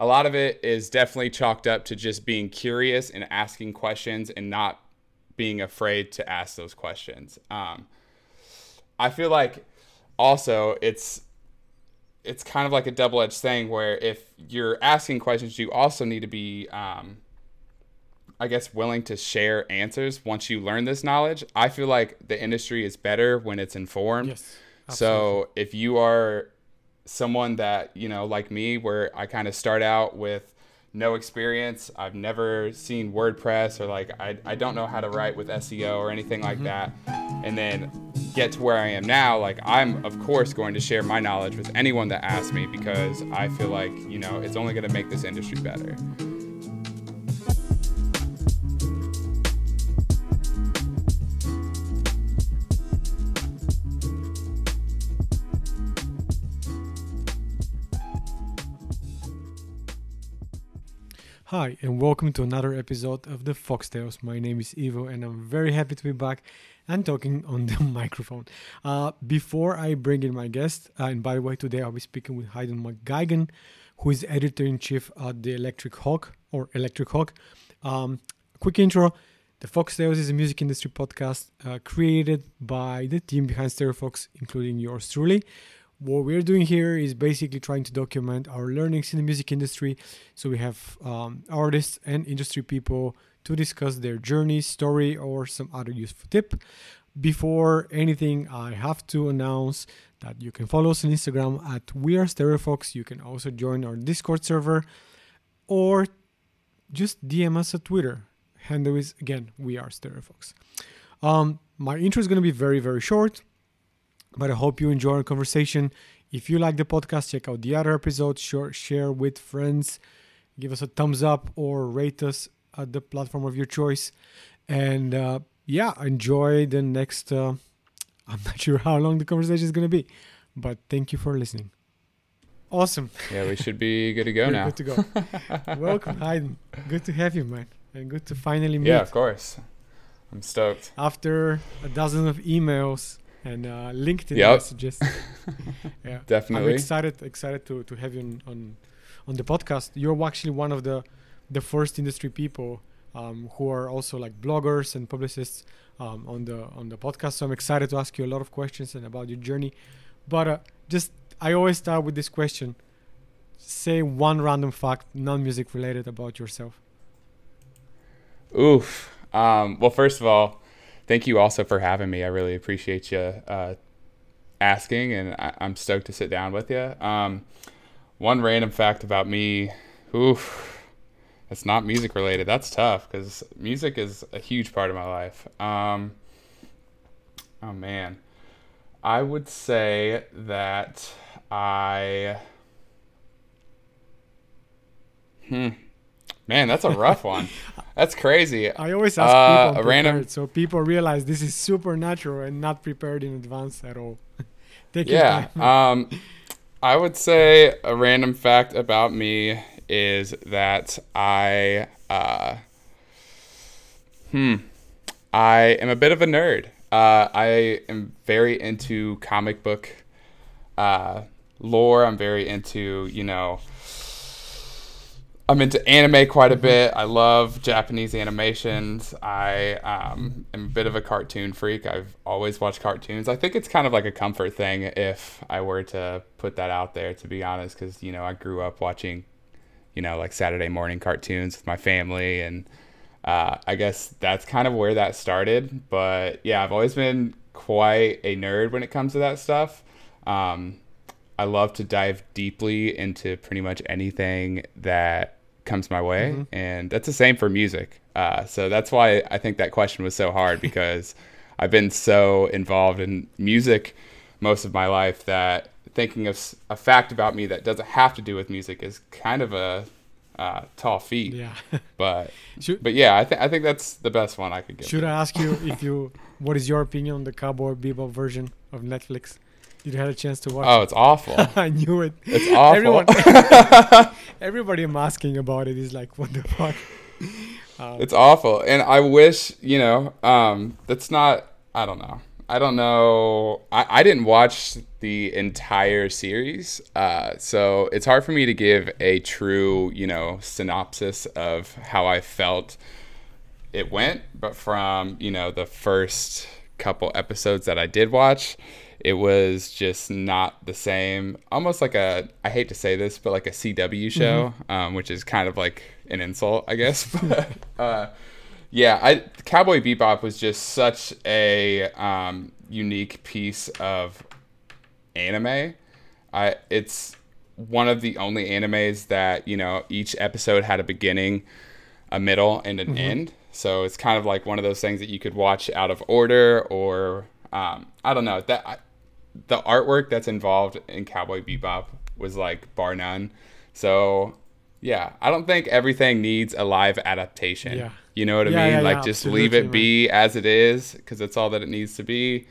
a lot of it is definitely chalked up to just being curious and asking questions and not being afraid to ask those questions. Um, I feel like also it's it's kind of like a double edged thing where if you're asking questions, you also need to be, um, I guess, willing to share answers once you learn this knowledge. I feel like the industry is better when it's informed. Yes. So if you are someone that, you know, like me, where I kind of start out with no experience, I've never seen WordPress or like I, I don't know how to write with SEO or anything like mm-hmm. that, and then get to where I am now, like I'm of course going to share my knowledge with anyone that asks me because I feel like, you know, it's only going to make this industry better. Hi, and welcome to another episode of the Foxtails. My name is Ivo, and I'm very happy to be back and talking on the microphone. Uh, before I bring in my guest, uh, and by the way, today I'll be speaking with Hayden McGuigan, who is editor in chief at the Electric Hawk or Electric Hawk. Um, quick intro The Foxtails is a music industry podcast uh, created by the team behind Stereo Fox, including yours truly what we're doing here is basically trying to document our learnings in the music industry. So we have um, artists and industry people to discuss their journey, story, or some other useful tip. Before anything, I have to announce that you can follow us on Instagram at We Are Stereofox. You can also join our Discord server or just DM us at Twitter. Handle is again We Are Stereofox. Um, my intro is going to be very, very short but I hope you enjoy our conversation. If you like the podcast, check out the other episodes, share, share with friends, give us a thumbs up, or rate us at the platform of your choice. And uh, yeah, enjoy the next. Uh, I'm not sure how long the conversation is going to be, but thank you for listening. Awesome. Yeah, we should be good to go now. Good to go. Welcome, Hayden. Good to have you, man, and good to finally meet. Yeah, of course. I'm stoked. After a dozen of emails and uh, LinkedIn Yep. messages. yeah, Definitely. I'm excited excited to, to have you on, on on the podcast. You're actually one of the the first industry people um, who are also like bloggers and publicists um, on the on the podcast. So I'm excited to ask you a lot of questions and about your journey. But uh, just I always start with this question: Say one random fact, non-music related, about yourself. Oof. Um, well, first of all, thank you also for having me. I really appreciate you uh, asking, and I- I'm stoked to sit down with you. Um, one random fact about me, oof, it's not music related. That's tough because music is a huge part of my life. Um, oh man, I would say that I. Hmm. Man, that's a rough one. That's crazy. I always ask Uh, people a random- prepared, so people realize this is supernatural and not prepared in advance at all. Take Yeah. Um, I would say a random fact about me is that I, uh, hmm, I am a bit of a nerd. Uh, I am very into comic book uh, lore. I'm very into, you know, I'm into anime quite a bit. I love Japanese animations. I um, am a bit of a cartoon freak. I've always watched cartoons. I think it's kind of like a comfort thing if I were to put that out there, to be honest, because, you know, I grew up watching, you know, like Saturday morning cartoons with my family. And uh, I guess that's kind of where that started. But yeah, I've always been quite a nerd when it comes to that stuff. Um, I love to dive deeply into pretty much anything that comes my way, Mm-hmm. and that's the same for music. Uh, so that's why I think that question was so hard because I've been so involved in music most of my life that thinking of a fact about me that doesn't have to do with music is kind of a uh, tall feat. yeah. But should, but yeah, I think I think that's the best one I could give. should I ask you if you what is your opinion on the Cowboy Bebop version of Netflix? You have a chance to watch? Oh, it's awful. I knew it. It's awful. Everyone, everybody I'm asking about it is like, what the fuck? Um, It's awful, and I wish you know. Um, that's not. I don't know. I don't know. I, I didn't watch the entire series, uh, so it's hard for me to give a true, you know, synopsis of how I felt it went. But from you know the first couple episodes that I did watch, it was just not the same. Almost like a I hate to say this, but like a CW show, mm-hmm. um, which is kind of like an insult, I guess. but uh, yeah, I Cowboy Bebop was just such a um, unique piece of anime. I it's one of the only animes that you know each episode had a beginning, a middle, and an mm-hmm. end. So it's kind of like one of those things that you could watch out of order, or um, I don't know that I, the artwork that's involved in Cowboy Bebop was like bar none. So yeah, I don't think everything needs a live adaptation. Yeah. You know what I mean? Yeah, like just leave it be man. as it is because that's all that it needs to be.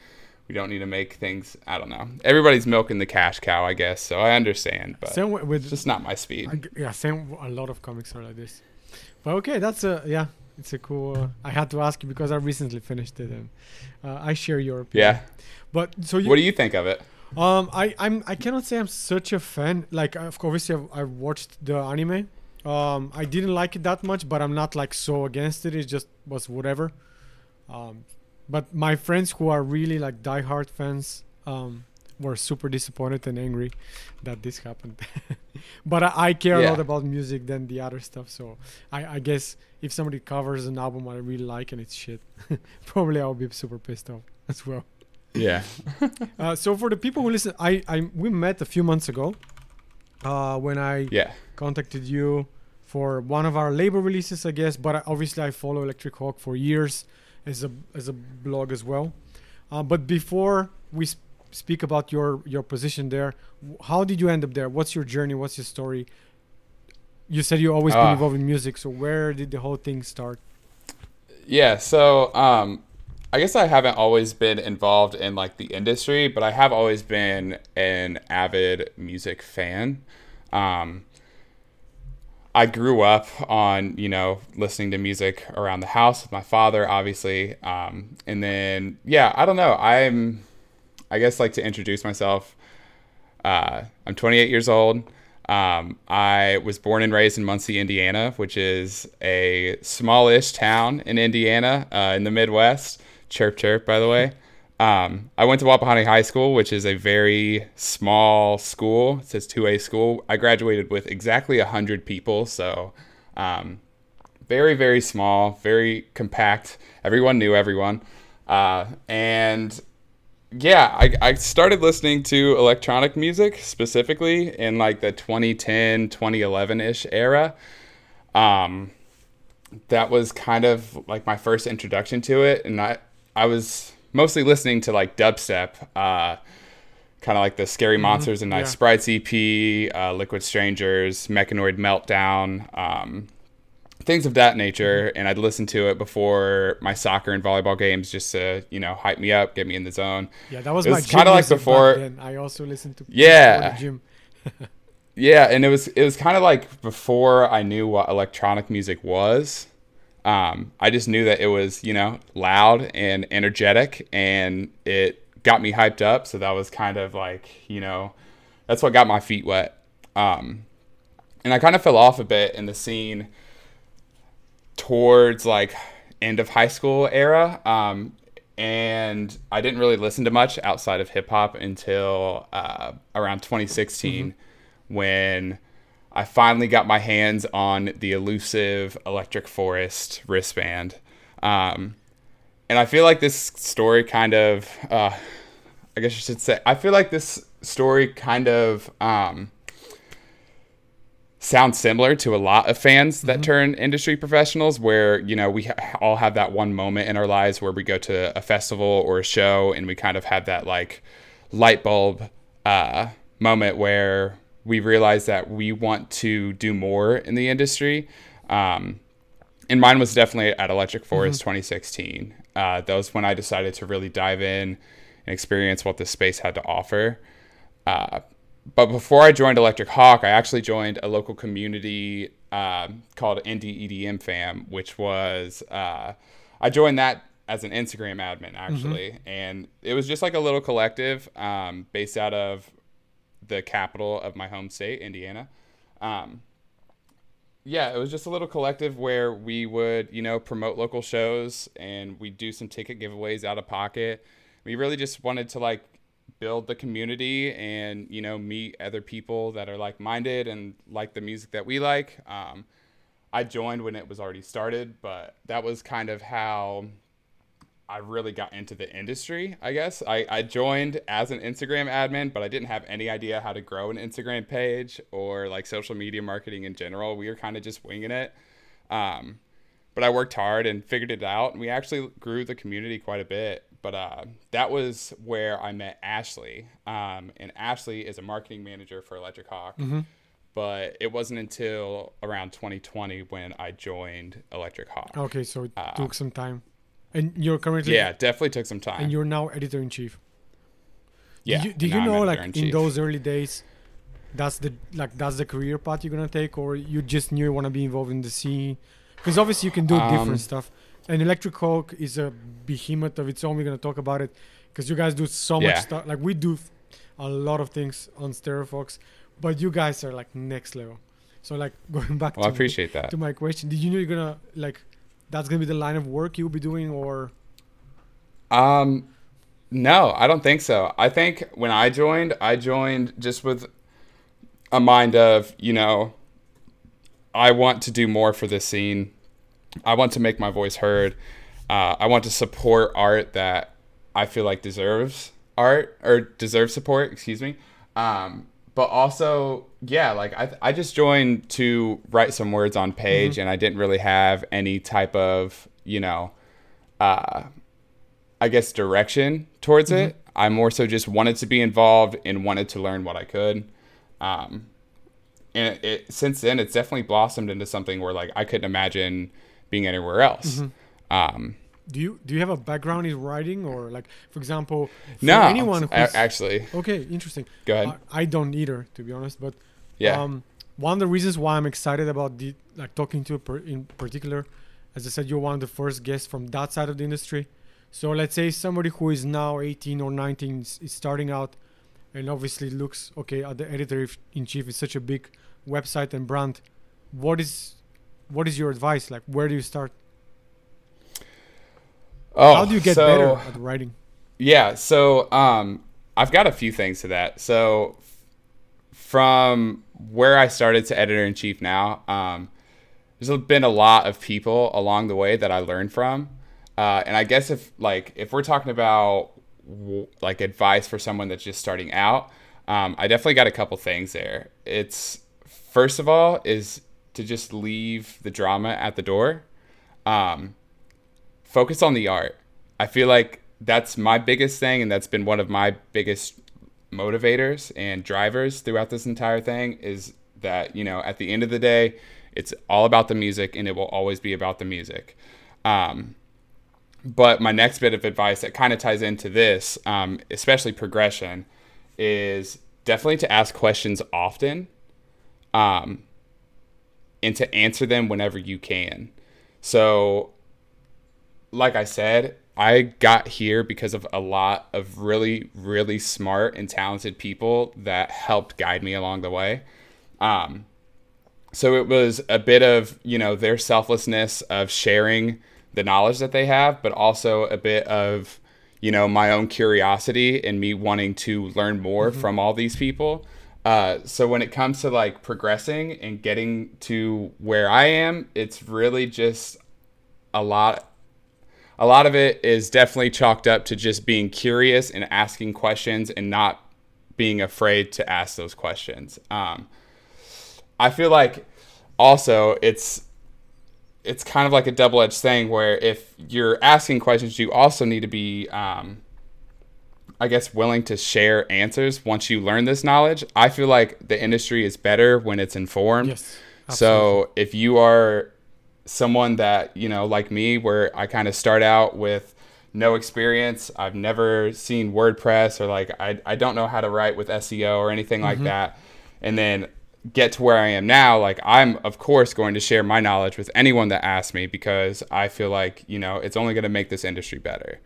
We don't need to make things. I don't know. Everybody's milking the cash cow, I guess. So I understand, but same with, it's just not my speed. I, yeah, same. A lot of comics are like this. But okay, that's a yeah. It's a cool. Uh, I had to ask you because I recently finished it, and uh, I share your opinion. Yeah. But so you, what do you think of it? Um, I I'm I cannot say I'm such a fan. Like, obviously, I've, I've watched the anime. Um, I didn't like it that much, but I'm not like so against it. It just was whatever. Um, but my friends who are really like diehard fans um, were super disappointed and angry that this happened. but I, I care yeah. a lot about music than the other stuff. So I, I guess if somebody covers an album I really like and it's shit, probably I'll be super pissed off as well. Yeah. uh, so for the people who listen, I, I we met a few months ago. Uh, when I yeah. contacted you for one of our label releases, I guess. But obviously, I follow Electric Hawk for years as a as a blog as well. Uh, but before we sp- speak about your your position there, how did you end up there? What's your journey? What's your story? You said you always uh, been ah. involved in music, so where did the whole thing start? Yeah, so um, I guess I haven't always been involved in like the industry, but I have always been an avid music fan. Um, I grew up on you know listening to music around the house with my father, obviously, um, and then yeah, I don't know. I'm, I guess like to introduce myself. Uh, I'm 28 years old. Um, I was born and raised in Muncie, Indiana, which is a smallish town in Indiana uh, in the Midwest. Chirp, chirp, by the way. Um, I went to Wapahani High School, which is a very small school. It says 2A school. I graduated with exactly 100 people, so um, very, very small, very compact. Everyone knew everyone. Uh, and yeah, I, I started listening to electronic music specifically in like the 2010, 2011 ish era. Um, that was kind of like my first introduction to it. And I, I was mostly listening to like dubstep, uh, kind of like the Scary mm-hmm. Monsters and Nice yeah. Sprites EP, uh, Liquid Strangers, Mechanoid Meltdown, um, things of that nature. And I'd listen to it before my soccer and volleyball games just to, you know, hype me up, get me in the zone. Yeah, that was it my kind of like before. I also listened to yeah. gym. yeah, and it was it was kind of like before I knew what electronic music was. Um, I just knew that it was, you know, loud and energetic and it got me hyped up. So that was kind of like, you know, that's what got my feet wet. Um, and I kind of fell off a bit in the scene towards like end of high school era. Um, and I didn't really listen to much outside of hip hop until uh, around 2016 mm-hmm. when I finally got my hands on the elusive Electric Forest wristband. Um, and I feel like this story kind of, uh, I guess you should say, I feel like this story kind of um, sounds similar to a lot of fans that mm-hmm. turn industry professionals, where, you know, we ha- all have that one moment in our lives where we go to a festival or a show and we kind of have that like light bulb uh, moment where we realize that we want to do more in the industry. Um, and mine was definitely at Electric Forest mm-hmm. 2016. Uh, that was when I decided to really dive in and experience what the space had to offer. Uh, but before I joined Electric Hawk, I actually joined a local community uh, called Indy EDM Fam, which was uh, I joined that as an Instagram admin actually, and it was just like a little collective um, based out of the capital of my home state, Indiana. Um, yeah, it was just a little collective where we would, you know, promote local shows and we do some ticket giveaways out of pocket. We really just wanted to like build the community and, you know, meet other people that are like minded and like the music that we like. Um, I joined when it was already started, but that was kind of how I really got into the industry, I guess. I, I joined as an Instagram admin, but I didn't have any idea how to grow an Instagram page or like social media marketing in general. We were kind of just winging it. Um, but I worked hard and figured it out, and we actually grew the community quite a bit. But uh, that was where I met Ashley. Um, and Ashley is a marketing manager for Electric Hawk. But it wasn't until around 2020 when I joined Electric Hawk. Okay, so it took some time. And you're currently Yeah, definitely took some time. and you're now editor in chief. yeah. Did you, did you know like in those early days that's the like that's the career path you're gonna take or you just knew you want to be involved in the scene because obviously you can do Um, different stuff and electric hawk is a behemoth of its own we're gonna talk about it because you guys do so much stuff like we do f- a lot of things on stereofox but you guys are like next level so like going back Well, I to, appreciate that. to my question did you know you're gonna like that's gonna be the line of work you'll be doing or Um, no, I don't think so. I think when I joined, I joined just with a mind of, you know, I want to do more for this scene. I want to make my voice heard. Uh, I want to support art that I feel like deserves art or deserves support. Excuse me. Um, but also, yeah, like I, I just joined to write some words on page, and I didn't really have any type of, you know, uh, I guess direction towards it. I more so just wanted to be involved and wanted to learn what I could. Um, and it, it since then it's definitely blossomed into something where like I couldn't imagine being anywhere else. Um, do you do you have a background in writing or like for example for no, anyone who's actually, Okay, interesting. go ahead. I, I don't either, to be honest. But yeah, um, one of the reasons why I'm excited about the like talking to a per, in particular, as I said, you're one of the first guests from that side of the industry. So let's say somebody who is now 18 or 19 is, is starting out, and obviously looks okay. at the editor in chief is such a big website and brand. What is what is your advice? Like, where do you start? oh, How do you get so, better at writing? Yeah, so um, I've got a few things to that. So from where I started to editor in chief now, um, there's been a lot of people along the way that I learned from. Uh, and I guess if like if we're talking about like advice for someone that's just starting out, um, I definitely got a couple things there. It's first of all is to just leave the drama at the door. Um, focus on the art. I feel like that's my biggest thing, and that's been one of my biggest motivators and drivers throughout this entire thing is that, you know, at the end of the day, it's all about the music and it will always be about the music. Um, but my next bit of advice that kind of ties into this, um, especially progression, is definitely to ask questions often um, and to answer them whenever you can. So like I said, I got here because of a lot of really, really smart and talented people that helped guide me along the way. Um, so it was a bit of, you know, their selflessness of sharing the knowledge that they have, but also a bit of, you know, my own curiosity and me wanting to learn more from all these people. Uh, so when it comes to like progressing and getting to where I am, it's really just a lot a lot of it is definitely chalked up to just being curious and asking questions and not being afraid to ask those questions. Um, I feel like also it's it's kind of like a double edged thing where if you're asking questions, you also need to be, um, I guess, willing to share answers once you learn this knowledge. I feel like the industry is better when it's informed. Yes. So if you are someone that, you know, like me, where I kind of start out with no experience, I've never seen WordPress or like I, I don't know how to write with SEO or anything like that. And then get to where I am now, like I'm of course going to share my knowledge with anyone that asks me because I feel like you know it's only going to make this industry better.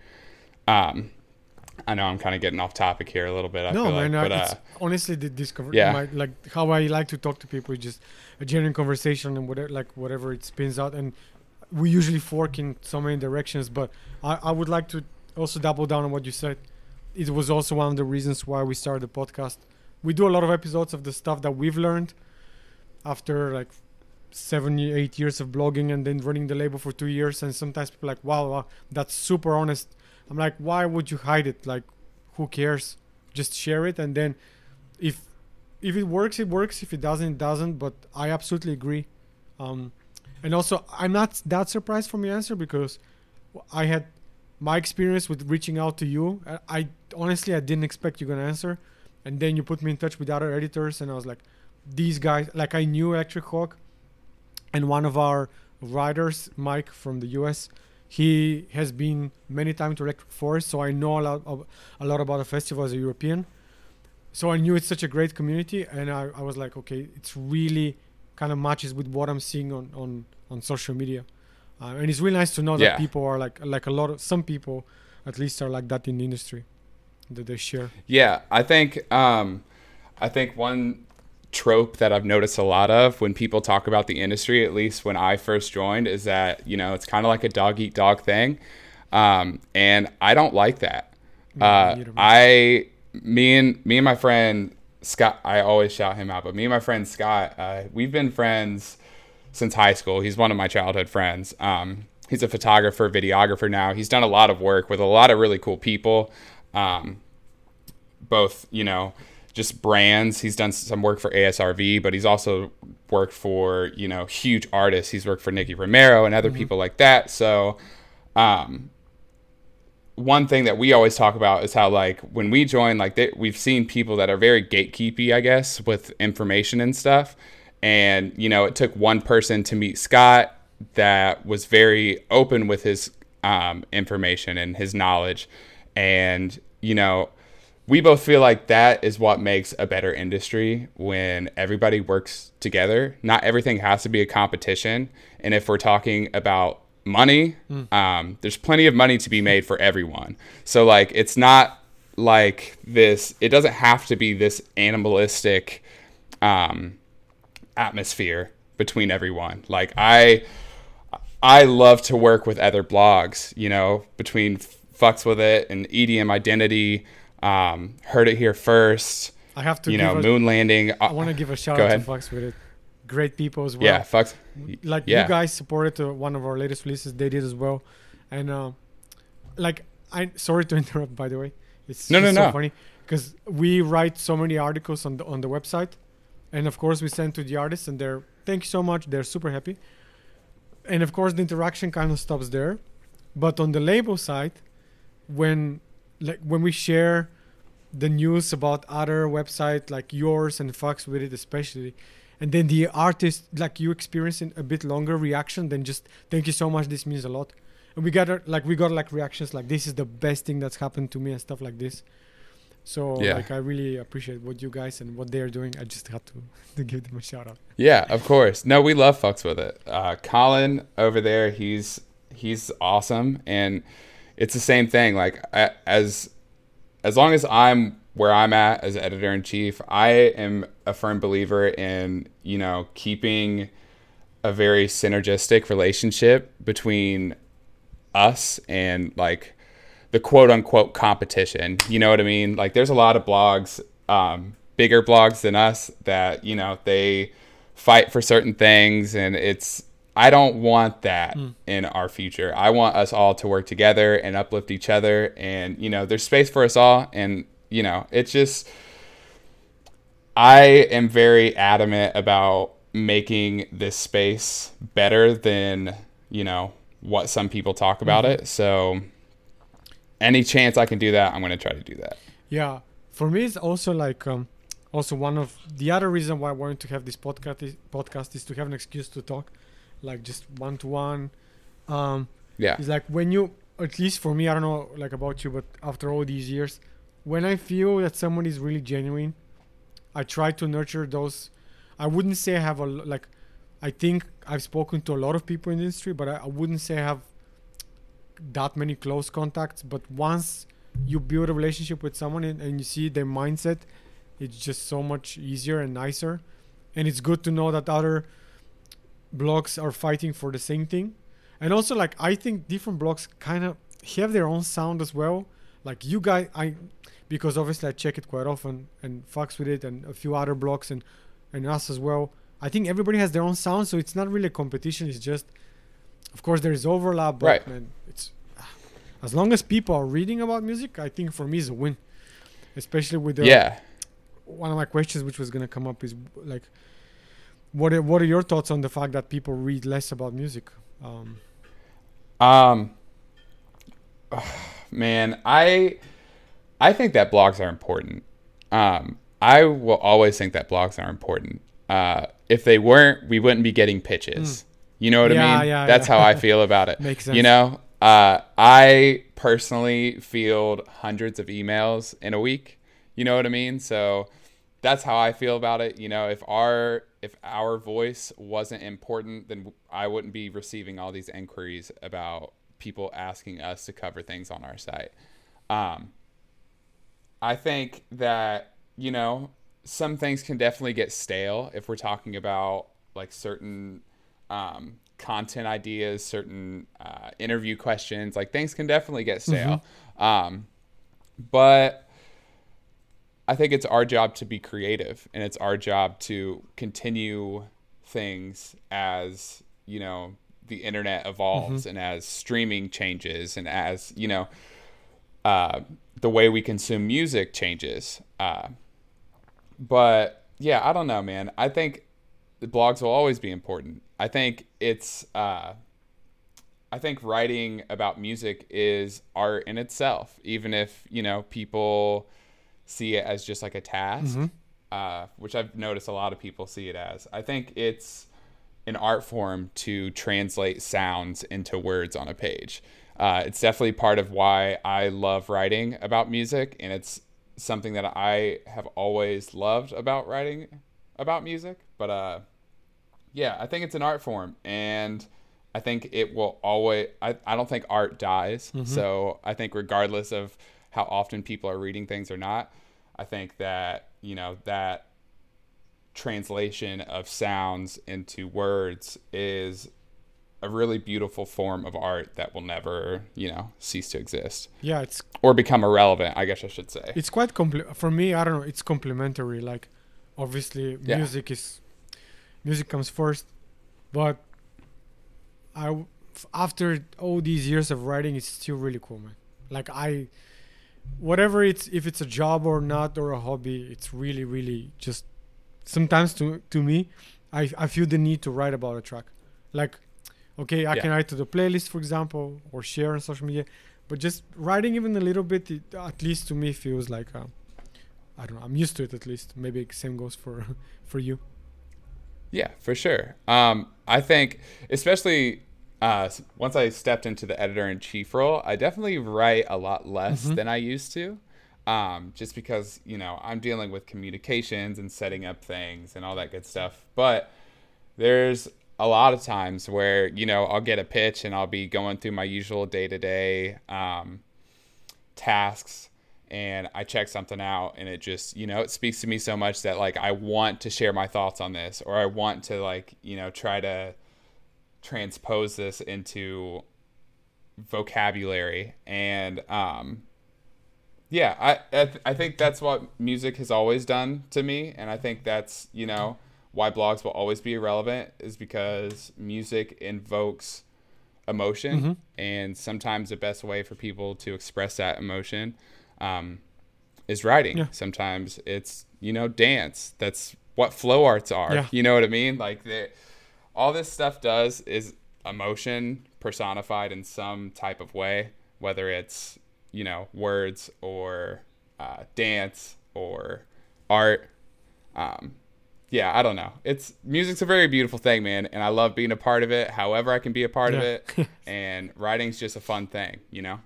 Um, I know I'm kind of getting off topic here a little bit. I no, feel man. like, but it's uh, honestly the discovery, yeah. My, like how I like to talk to people is just a genuine conversation and whatever, like whatever it spins out. And we usually fork in so many directions, but I, I would like to also double down on what you said. It was also one of the reasons why we started the podcast. We do a lot of episodes of the stuff that we've learned after like seven, eight years of blogging and then running the label for two years. And sometimes people are like, wow, wow, that's super honest. I'm like, why would you hide it? Like, who cares? Just share it, and then if if it works, it works. If it doesn't, it doesn't. But I absolutely agree. Um, and also, I'm not that surprised from your answer because I had my experience with reaching out to you. I, I honestly I didn't expect you gonna answer, and then you put me in touch with other editors, and I was like, these guys. Like I knew Electric Hawk, and one of our writers, Mike from the US, he has been many times to Electric Forest, so I know a lot of, a lot about the festival as a European. So I knew it's such a great community, and I, I was like, okay, it's really kind of matches with what I'm seeing on on on social media, uh, and it's really nice to know that people are like like a lot of some people, at least are like that in the industry, that they share. Yeah, I think um, I think one trope that I've noticed a lot of when people talk about the industry, at least when I first joined, is that you know it's kind of like a dog eat dog thing, um, and I don't like that. Uh. I me and me and my friend Scott, I always shout him out, but me and my friend Scott, uh, we've been friends since high school. He's one of my childhood friends. Um, he's a photographer, videographer now. He's done a lot of work with a lot of really cool people. Um, both, you know, just brands. He's done some work for ASRV, but he's also worked for, you know, huge artists. He's worked for Nicky Romero and other people like that. So, um, one thing that we always talk about is how like when we join like they, we've seen people that are very gatekeepy i guess with information and stuff and you know it took one person to meet scott that was very open with his um, information and his knowledge and you know we both feel like that is what makes a better industry when everybody works together. Not everything has to be a competition. And if we're talking about money um, there's plenty of money to be made for everyone. So like it's not like this it doesn't have to be this animalistic um, atmosphere between everyone. Like i i love to work with other blogs you know between Fuxwithit and edm identity um, heard it here first I have to you know a- moon landing I want to give a shout Go out ahead. to Fuxwithit. Great people as well. yeah Fox. like yeah. you guys supported uh, one of our latest releases. They did as well, and uh, like I sorry to interrupt. By the way, it's No, no, so no. funny because we write so many articles on the on the website, and of course we send to the artists, and they're thank you so much. They're super happy, and of course the interaction kind of stops there, but on the label side, when like when we share the news about other website like yours and Fuxwithit especially and then the artist like you experiencing a bit longer reaction than just thank you so much this means a lot and we got like we got like reactions like this is the best thing that's happened to me and stuff like this so Yeah. like i really appreciate what you guys and what they're doing i just had to, to give them a shout out Yeah, of course. No, we love Fuxwithit. Uh, Colin over there, he's he's awesome, and it's the same thing. Like a- as as long as I'm where I'm at as editor in chief, I am a firm believer in you know keeping a very synergistic relationship between us and like the quote unquote competition. You know what I mean? Like there's a lot of blogs, um, bigger blogs than us that, you know, they fight for certain things and it's I don't want that in our future. I want us all to work together and uplift each other and you know, there's space for us all and you know, it's just I am very adamant about making this space better than, you know, what some people talk about it. So any chance I can do that, I'm going to try to do that. Yeah, for me, it's also like um, also one of the other reason why I wanted to have this podcast is, podcast is to have an excuse to talk, like just one to one. Um, Yeah. it's like when you, at least for me, I don't know like about you, but after all these years, when I feel that someone is really genuine, I try to nurture those. I wouldn't say I have a like. I think I've spoken to a lot of people in the industry, but I, I wouldn't say I have that many close contacts. But once you build a relationship with someone and, and you see their mindset, it's just so much easier and nicer. And it's good to know that other blogs are fighting for the same thing. And also, like I think different blogs kind of have their own sound as well. Like you guys, I because obviously I check it quite often and Fuxwithit, and a few other blogs and and us as well. I think everybody has their own sound, so it's not really a competition. It's just, of course, there is overlap, but Right. man, it's as long as people are reading about music, I think for me is a win. Especially with the yeah. one of my questions, which was gonna come up, is like, what are, what are your thoughts on the fact that people read less about music? Um, Um, man, I I think that blogs are important. Um, I will always think that blogs are important. Uh, if they weren't, we wouldn't be getting pitches. You know what. Yeah, I mean? yeah, That's yeah. how I feel about it. Makes sense. You know, uh, I personally field hundreds of emails in a week. You know what I mean? So that's how I feel about it. You know, if our if our voice wasn't important, then I wouldn't be receiving all these inquiries about people asking us to cover things on our site. Um, I think that you know some things can definitely get stale if we're talking about like certain um, content ideas, certain uh, interview questions. Like things can definitely get stale. Um, but I think it's our job to be creative and it's our job to continue things as, you know, the internet evolves and as streaming changes and as, you know, uh, the way we consume music changes. Uh, but yeah, I don't know, man. I think the blogs will always be important. I think it's, uh, I think writing about music is art in itself, even if, you know, people see it as just like a task, uh, which I've noticed a lot of people see it as. I think it's an art form to translate sounds into words on a page. Uh, it's definitely part of why I love writing about music, and it's something that I have always loved about writing about music. But uh, yeah, I think it's an art form, and I think it will always. I, I don't think art dies. So I think regardless of how often people are reading things or not, I think that you know that translation of sounds into words is a really beautiful form of art that will never you know cease to exist yeah, it's or become irrelevant. I guess I should say. it's quite compli- for me. I don't know. It's complementary. Like, obviously, Yeah. music is music comes first, but I after all these years of writing, it's still really cool, man. Like I, whatever it's if it's a job or not or a hobby, it's really really just sometimes to to me, I I feel the need to write about a track, like. Okay, I Yeah. can write to the playlist, for example, or share on social media, but just writing even a little bit, it, at least to me, feels like uh, I don't know. I'm used to it at least. Maybe same goes for for you. Yeah, for sure. Um, I think, especially uh, once I stepped into the editor in chief role, I definitely write a lot less than I used to. Um, just because you know I'm dealing with communications and setting up things and all that good stuff. But there's a lot of times where you know I'll get a pitch and I'll be going through my usual day to day tasks and I check something out and it just, you know, it speaks to me so much that like I want to share my thoughts on this or I want to like, you know, try to transpose this into vocabulary. And um yeah, I I, th- I think that's what music has always done to me. And I think that's, you know, why blogs will always be irrelevant is because music invokes emotion. And sometimes the best way for people to express that emotion um, is writing. Yeah. sometimes it's you know dance. That's what flow arts are. Yeah. you know what i mean? Like the, all this stuff does is emotion personified in some type of way whether it's you know words or uh, dance or art um, yeah, I don't know. It's music's a very beautiful thing, man, and I love being a part of it. However, I can be a part of it, and writing's just a fun thing, you know.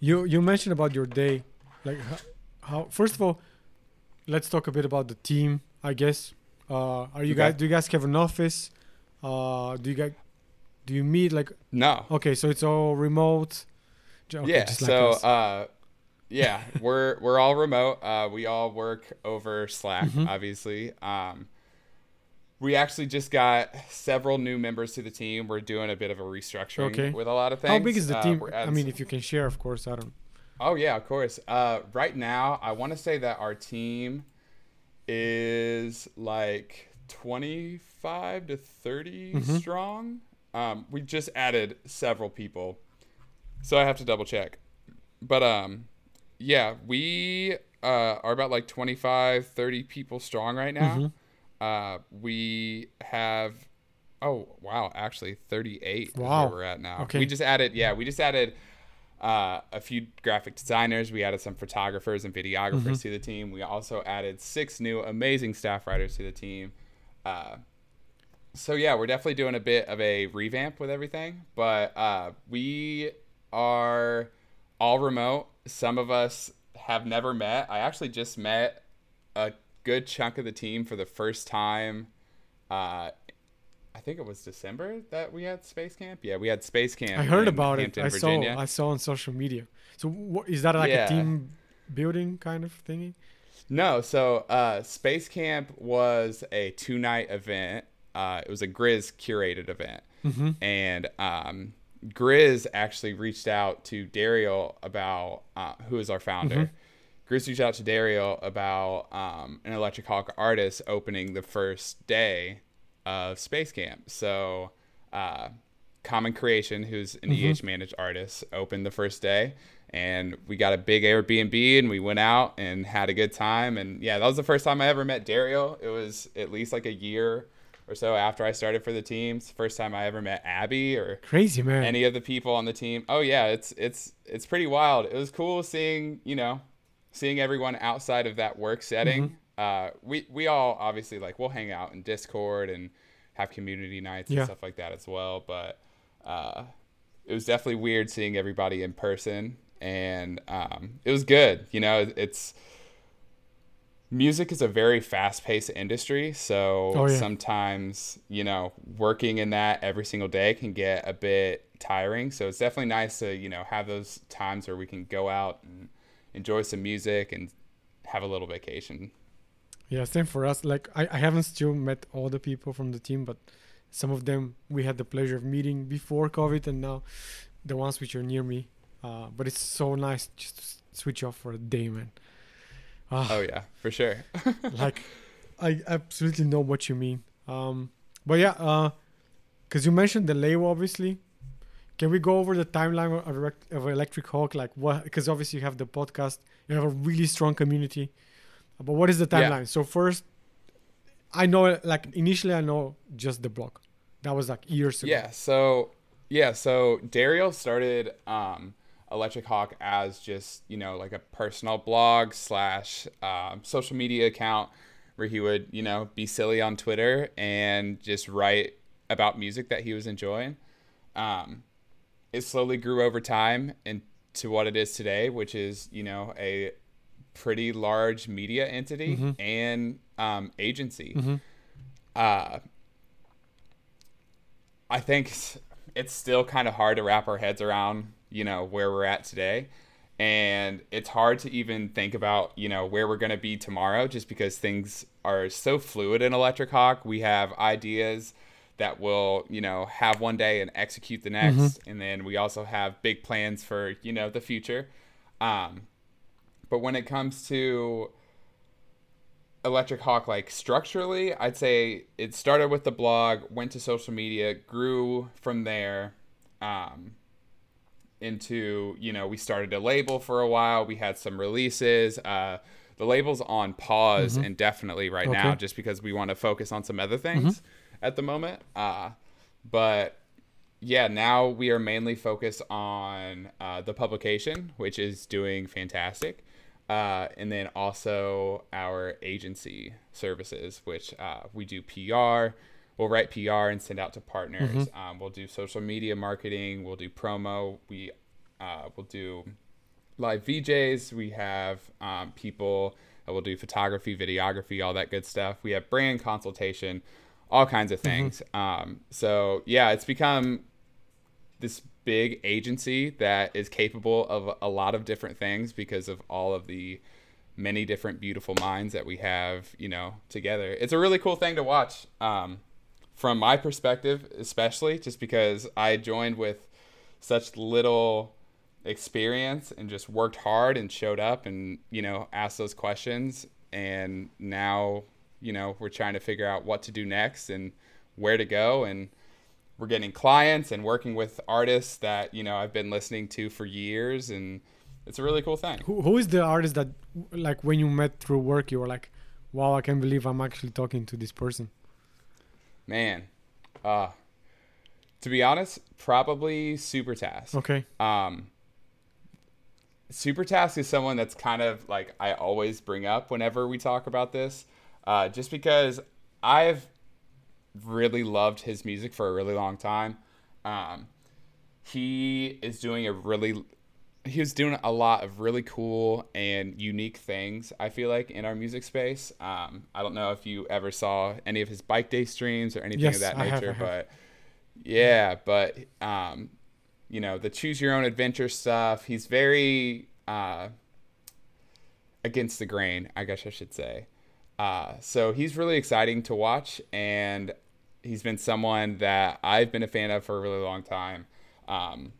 You you mentioned about your day, like how, how first of all, let's talk a bit about the team. I guess Uh, are you Okay. guys? Do you guys have an office? Uh, do you get? Do you meet like? No. Okay, so it's all remote. Okay, yeah. just like so uh, yeah, we're we're all remote. Uh, we all work over Slack, Mhm. obviously. Um, we actually just got several new members to the team. We're doing a bit of a restructuring Okay. with a lot of things. How big is the Uh, team? I mean, if you can share, of course. I don't. Oh yeah, of course. Uh, right now, I want to say that our team is like twenty-five to 30 Mhm. strong. Um, we just added several people, so I have to double check. But um, yeah, we uh, are about like 25, 30 people strong right now. Mhm. Uh, we have. Oh wow! Actually, thirty-eight is Wow. where we're at now. Okay. We just added. Yeah, we just added uh, a few graphic designers. We added some photographers and videographers Mhm. to the team. We also added six new amazing staff writers to the team. Uh, so yeah, we're definitely doing a bit of a revamp with everything, but uh, we are all remote. Some of us have never met. I actually just met a good chunk of the team for the first time. Uh, I think it was December that we had Space Camp. Yeah, we had Space Camp. I heard in about Hampton, it. I Virginia. saw. I saw on social media. So what, is that like Yeah. a team building kind of thingy? No, so uh, Space Camp was a two night event. Uh, it was a GRiZ curated event. Mm-hmm. And um, GRiZ actually reached out to Dario about, uh, who is our founder. GRiZ reached out to Dario about um, an Electric Hawk artist opening the first day of Space Camp. So, uh, Common Creation, who's an EH managed artist, opened the first day. And we got a big Airbnb and we went out and had a good time. And yeah, that was the first time I ever met Dario. It was at least like a year or so after I started for the team. First time I ever met Abby or Crazy man. any of the people on the team. Oh yeah, it's it's it's pretty wild. It was cool seeing you know seeing everyone outside of that work setting. Uh, we we all obviously like we'll hang out in Discord and have community nights Yeah. and stuff like that as well. But uh, it was definitely weird seeing everybody in person, and um, it was good. You know, it's music is a very fast-paced industry so Oh, yeah. sometimes you know working in that every single day can get a bit tiring so it's definitely nice to you know have those times where we can go out and enjoy some music and have a little vacation Yeah, same for us. Like I, I haven't still met all the people from the team, but some of them we had the pleasure of meeting before COVID, and now the ones which are near me. Uh, but it's so nice just to switch off for a day, man. Ah, oh yeah for sure like I absolutely know what you mean. Um, but yeah, uh, because you mentioned the label, obviously. Can we go over the timeline of, of Electric Hawk? Like what? Because obviously you have the podcast, you have a really strong community. But what is the Yeah. timeline? So first, I know like initially I know just the blog. That was like years ago. Yeah. So yeah. So Dario started um, Electric Hawk as just you know like a personal blog slash um, social media account where he would you know be silly on Twitter and just write about music that he was enjoying. Um, it slowly grew over time into what it is today, which is you know a pretty large media entity Mhm. and um, agency Mhm. uh, I think it's still kind of hard to wrap our heads around, you know, where we're at today. And it's hard to even think about, you know, where we're going to be tomorrow just because things are so fluid in Electric Hawk. We have ideas that we'll, you know, have one day and execute the next. And then we also have big plans for, you know, the future. Um, but when it comes to Electric Hawk, like structurally, I'd say it started with the blog, went to social media, grew from there um, into, you know, we started a label for a while. We had some releases. Uh, the label's on pause indefinitely right now just because we want to focus on some other things at the moment. Uh, but yeah, now we are mainly focused on uh, the publication, which is doing fantastic. Uh, and then also our agency services, which uh, we do PR. We'll write PR and send out to partners. Um, we'll do social media marketing. We'll do promo. We uh, we'll do live VJs. We have um, people We'll do photography, videography, all that good stuff. We have brand consultation, all kinds of things. Um, so yeah, it's become this big agency that is capable of a lot of different things because of all of the many different beautiful minds that we have, you know, together. It's a really cool thing to watch. Um, from my perspective, especially just because I joined with such little experience and just worked hard and showed up and, you know, asked those questions. And now, you know, we're trying to figure out what to do next and where to go. And we're getting clients and working with artists that, you know, I've been listening to for years. And it's a really cool thing. Who, who is the artist that, like, when you met through work, you were like, wow, I can't believe I'm actually talking to this person? Man, uh, to be honest, probably Supertask. Okay. Um, Supertask is someone that's kind of like I always bring up whenever we talk about this, uh, just because I've really loved his music for a really long time. Um, he is doing a really he was doing a lot of really cool and unique things. I feel like in our music space. Um, I don't know if you ever saw any of his bike day streams or anything Yes, of that I nature, have. but yeah, but um, you know the choose your own adventure stuff. He's very uh, against the grain, I guess I should say. Uh, so he's really exciting to watch, and he's been someone that I've been a fan of for a really long time. Um,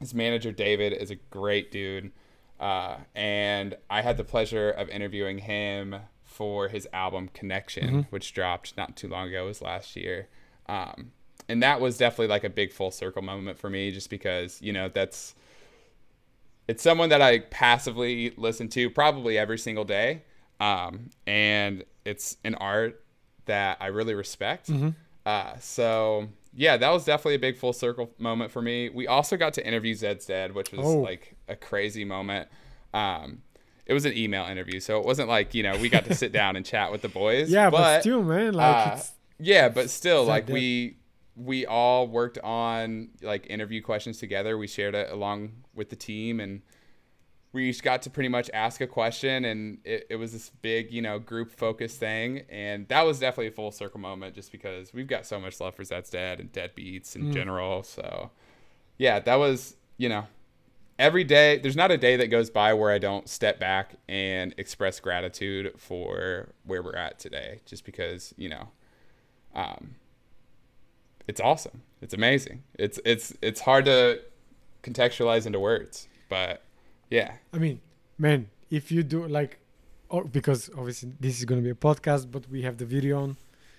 his manager David is a great dude, uh, and I had the pleasure of interviewing him for his album Connection, which dropped not too long ago, it was last year. Um, and that was definitely like a big full circle moment for me, just because you know that's it's someone that I passively listen to probably every single day, um, and it's an art that I really respect. Uh, so yeah, that was definitely a big full circle moment for me. We also got to interview Zeds Dead, which was Oh. like a crazy moment. Um, it was an email interview, so it wasn't like you know we got to sit down and chat with the boys. Yeah, but, but still, man, like, uh, yeah, but still, like Dead. we we all worked on like interview questions together. We shared it along with the team, and we each got to pretty much ask a question, and it, it was this big, you know, group focused thing, and that was definitely a full circle moment, just because we've got so much love for Zeds Dead and Deadbeats in general. So, yeah, that was you know every day there's not a day that goes by where i don't step back and express gratitude for where we're at today just because you know um it's awesome. It's amazing. It's it's it's hard to contextualize into words but yeah I mean, man, if you do like, or because obviously this is gonna be a podcast, but we have the video on,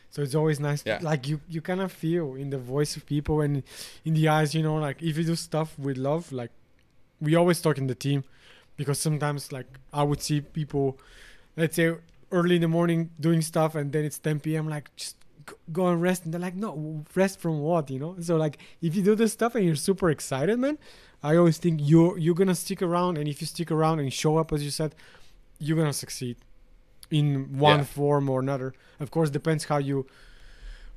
so it's always nice. Yeah. Like you, you kind of feel in the voice of people and in the eyes, you know, like if you do stuff with love, like we always talk in the team, because sometimes like I would see people, let's say early in the morning doing stuff, and then it's 10 p.m. Like just go and rest, and they're like, no, rest from what, you know? So like if you do this stuff and you're super excited, man. I always think you're you're gonna stick around, and if you stick around and show up as you said, you're gonna succeed in one Yeah. form or another. Of course, depends how you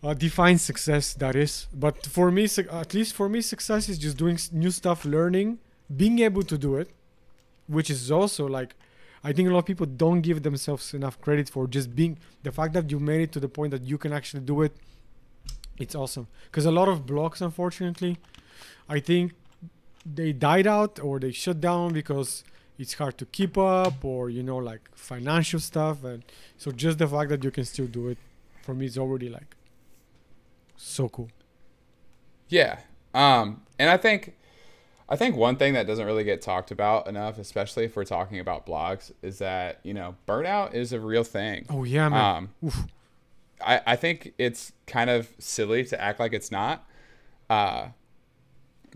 uh, define success. That is, but for me, su- at least for me, success is just doing s- new stuff, learning, being able to do it, which is also like. I think a lot of people don't give themselves enough credit for just being the fact that you made it to the point that you can actually do it. It's awesome because a lot of blogs, unfortunately, I think they died out or they shut down because it's hard to keep up or you know like financial stuff and so just the fact that you can still do it for me is already like so cool Yeah. Um, and I think I think one thing that doesn't really get talked about enough, especially if we're talking about blogs, is that, you know, burnout is a real thing. oh yeah man Um, Oof. I, I think it's kind of silly to act like it's not. Uh,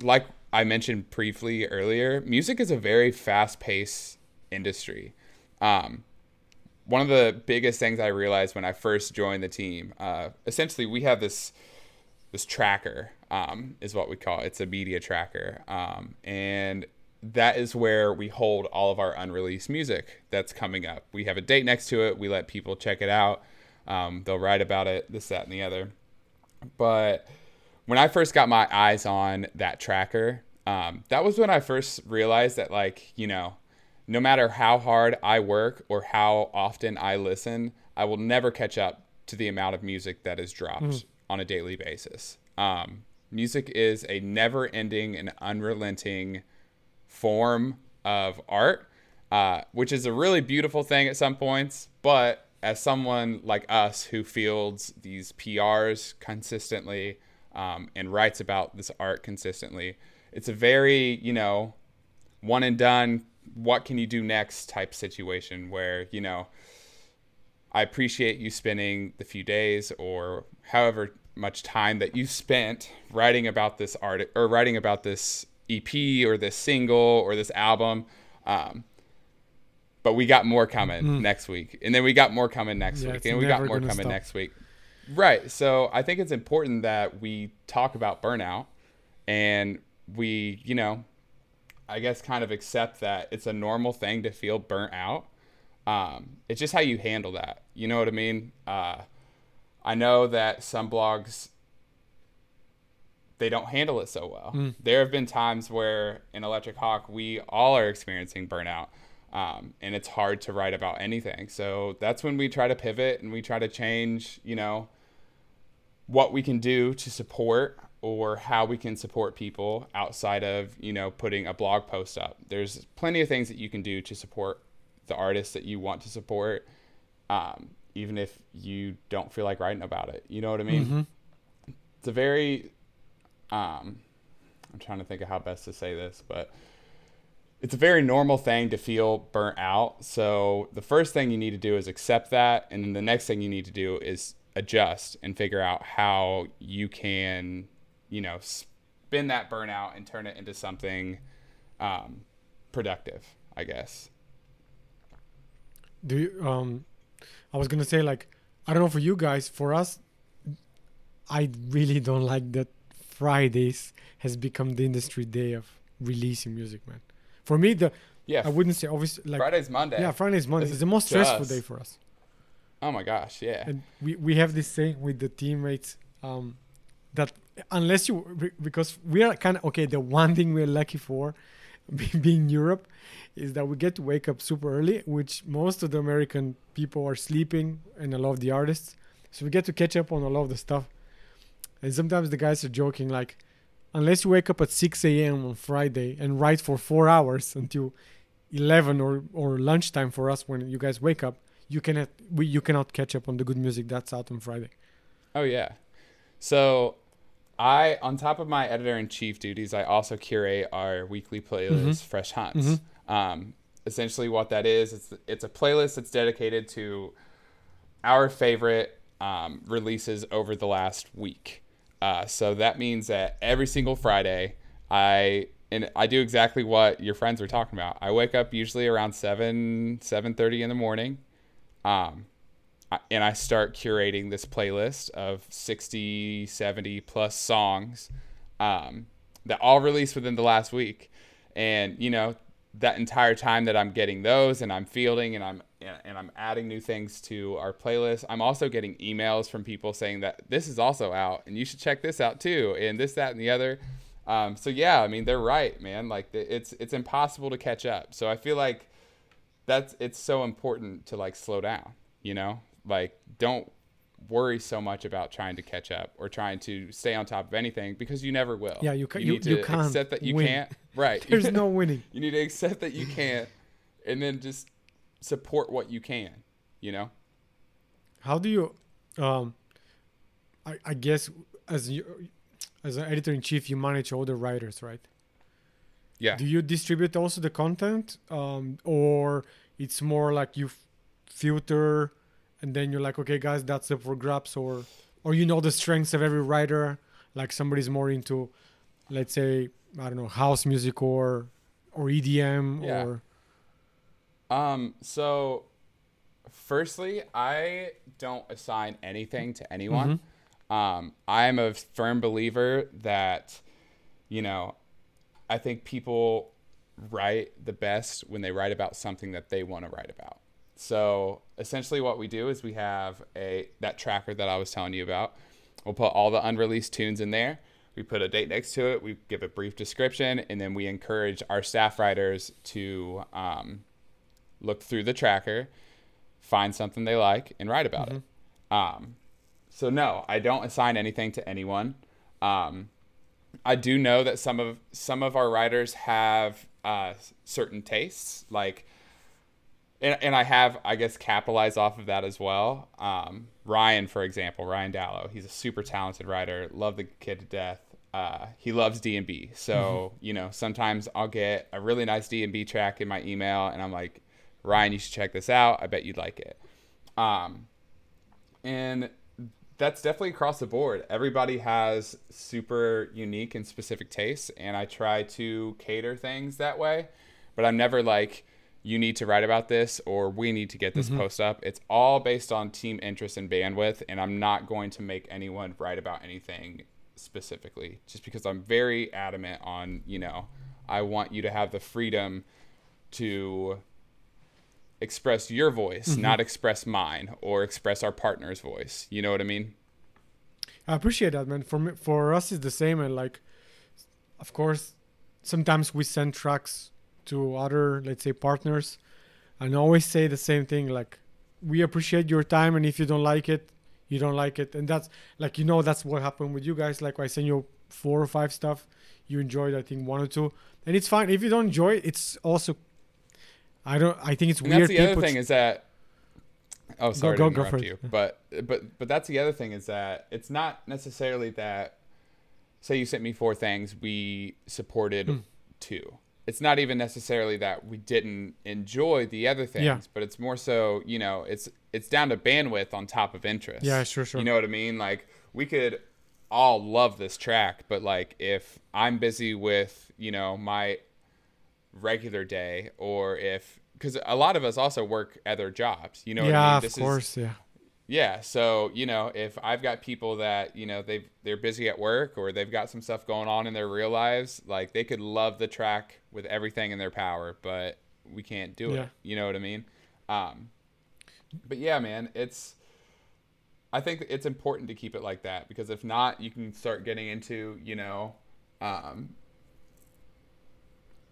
like I mentioned briefly earlier, music is a very fast paced industry. Um, one of the biggest things I realized when I first joined the team, uh, essentially, we have this this tracker um, is what we call it. It's a media tracker, um, and that is where we hold all of our unreleased music that's coming up. We have a date next to it. We let people check it out. Um, they'll write about it, this, that, and the other. But when I first got my eyes on that tracker, um, that was when I first realized that, like, you know, no matter how hard I work or how often I listen, I will never catch up to the amount of music that is dropped mm. on a daily basis. Um, music is a never ending and unrelenting form of art, uh, which is a really beautiful thing at some points. But as someone like us who fields these PRs consistently um, and writes about this art consistently, it's a very, you know, one and done what can you do next type situation where you know i appreciate you spending the few days or however much time that you spent writing about this art or writing about this ep or this single or this album. Um, but we got more coming mm. next week. And then we got more coming next yeah, week. and we got more coming stop. next week right so i think it's important that we talk about burnout and we you know I guess, kind of accept that it's a normal thing to feel burnt out. Um, it's just how you handle that. You know what I mean? Uh, I know that some blogs they don't handle it so well. Mm. There have been times where in Electric Hawk we all are experiencing burnout. Um, and it's hard to write about anything. So that's when we try to pivot and we try to change, you know, what we can do to support or how we can support people outside of you know putting a blog post up. There's plenty of things that you can do to support the artists that you want to support um, even if you don't feel like writing about it. You know what i mean? Mm-hmm. it's a very um, i'm trying to think of how best to say this but it's a very normal thing to feel burnt out. So the first thing you need to do is accept that. And then the next thing you need to do is adjust and figure out how you can you know, spin that burnout and turn it into something um, productive, I guess. Do you, um, I was gonna say like, I don't know for you guys, for us, I really don't like that Fridays has become the industry day of releasing music, man. For me, the yeah, I wouldn't say obviously like Friday's Monday. Yeah, Friday's Monday. It's the most stressful day for us. Oh my gosh, yeah. And we we have this thing with the teammates um, that unless you because we are kind of okay the one thing we're lucky for being europe is that we get to wake up super early which most of the american people are sleeping and a lot of the artists so we get to catch up on a lot of the stuff and sometimes the guys are joking like unless you wake up at 6 a.m on friday and write for four hours until 11 or, or lunchtime for us when you guys wake up you cannot we, you cannot catch up on the good music that's out on friday oh yeah so I, on top of my editor in chief duties, I also curate our weekly playlist, mm-hmm. Fresh Hunts. Mm-hmm. Um, essentially, what that is, it's it's a playlist that's dedicated to our favorite um, releases over the last week. Uh, so that means that every single Friday, I and I do exactly what your friends were talking about. I wake up usually around seven seven thirty in the morning. Um, and I start curating this playlist of 60, 70 plus songs um, that all released within the last week. And, you know, that entire time that I'm getting those and I'm fielding and I'm and I'm adding new things to our playlist. I'm also getting emails from people saying that this is also out and you should check this out too and this that and the other. Um, so yeah, I mean they're right, man. Like it's it's impossible to catch up. So I feel like that's it's so important to like slow down, you know? like don't worry so much about trying to catch up or trying to stay on top of anything because you never will. Yeah, you, ca- you, need to you can't accept that you win. can't. Right. There's no winning. You need to accept that you can't and then just support what you can, you know? How do you um I, I guess as you as an editor in chief you manage all the writers, right? Yeah. Do you distribute also the content um or it's more like you f- filter and then you're like, okay, guys, that's up for grabs, or or you know the strengths of every writer. Like somebody's more into, let's say, I don't know, house music or or EDM yeah. or. Um. So, firstly, I don't assign anything to anyone. Mm-hmm. Um, I'm a firm believer that, you know, I think people write the best when they write about something that they want to write about. So essentially, what we do is we have a that tracker that I was telling you about. We'll put all the unreleased tunes in there. We put a date next to it. We give a brief description, and then we encourage our staff writers to um, look through the tracker, find something they like, and write about it. Um, so no, I don't assign anything to anyone. Um, I do know that some of some of our writers have uh, certain tastes, like, and, and I have, I guess, capitalized off of that as well. Um, Ryan, for example, Ryan Dallow, he's a super talented writer. Love the kid to death. Uh, he loves D and B, so you know sometimes I'll get a really nice D and B track in my email, and I'm like, Ryan, you should check this out. I bet you'd like it. Um, and that's definitely across the board. Everybody has super unique and specific tastes, and I try to cater things that way. But I'm never like, you need to write about this or we need to get this mm-hmm. post up. It's all based on team interest and bandwidth, and I'm not going to make anyone write about anything specifically just because I'm very adamant on, you know, I want you to have the freedom to express your voice, mm-hmm. not express mine or express our partner's voice. You know what I mean? I appreciate that, man. For me, for us, it's the same, and like, of course, sometimes we send tracks to other, let's say, partners, and always say the same thing. Like, we appreciate your time, and if you don't like it, you don't like it, and that's like you know that's what happened with you guys. Like, I send you four or five stuff, you enjoyed, I think one or two, and it's fine. If you don't enjoy it, it's also. I don't. I think it's And weird. that's the other thing is that. Oh, sorry go- to go interrupt for it. you, but but but that's the other thing is that it's not necessarily that. Say you sent me four things, we supported Hmm. two. It's not even necessarily that we didn't enjoy the other things, Yeah. but it's more so you know it's it's down to bandwidth on top of interest. Yeah, sure, sure. You know what I mean? Like we could all love this track, but like if I'm busy with you know my regular day or if because a lot of us also work other jobs you know what yeah, I mean? of course. yeah. yeah so you know if i've got people that you know they they're busy at work or they've got some stuff going on in their real lives like they could love the track with everything in their power but we can't do Yeah. it you know what i mean um but yeah man it's i think it's important to keep it like that because if not you can start getting into you know um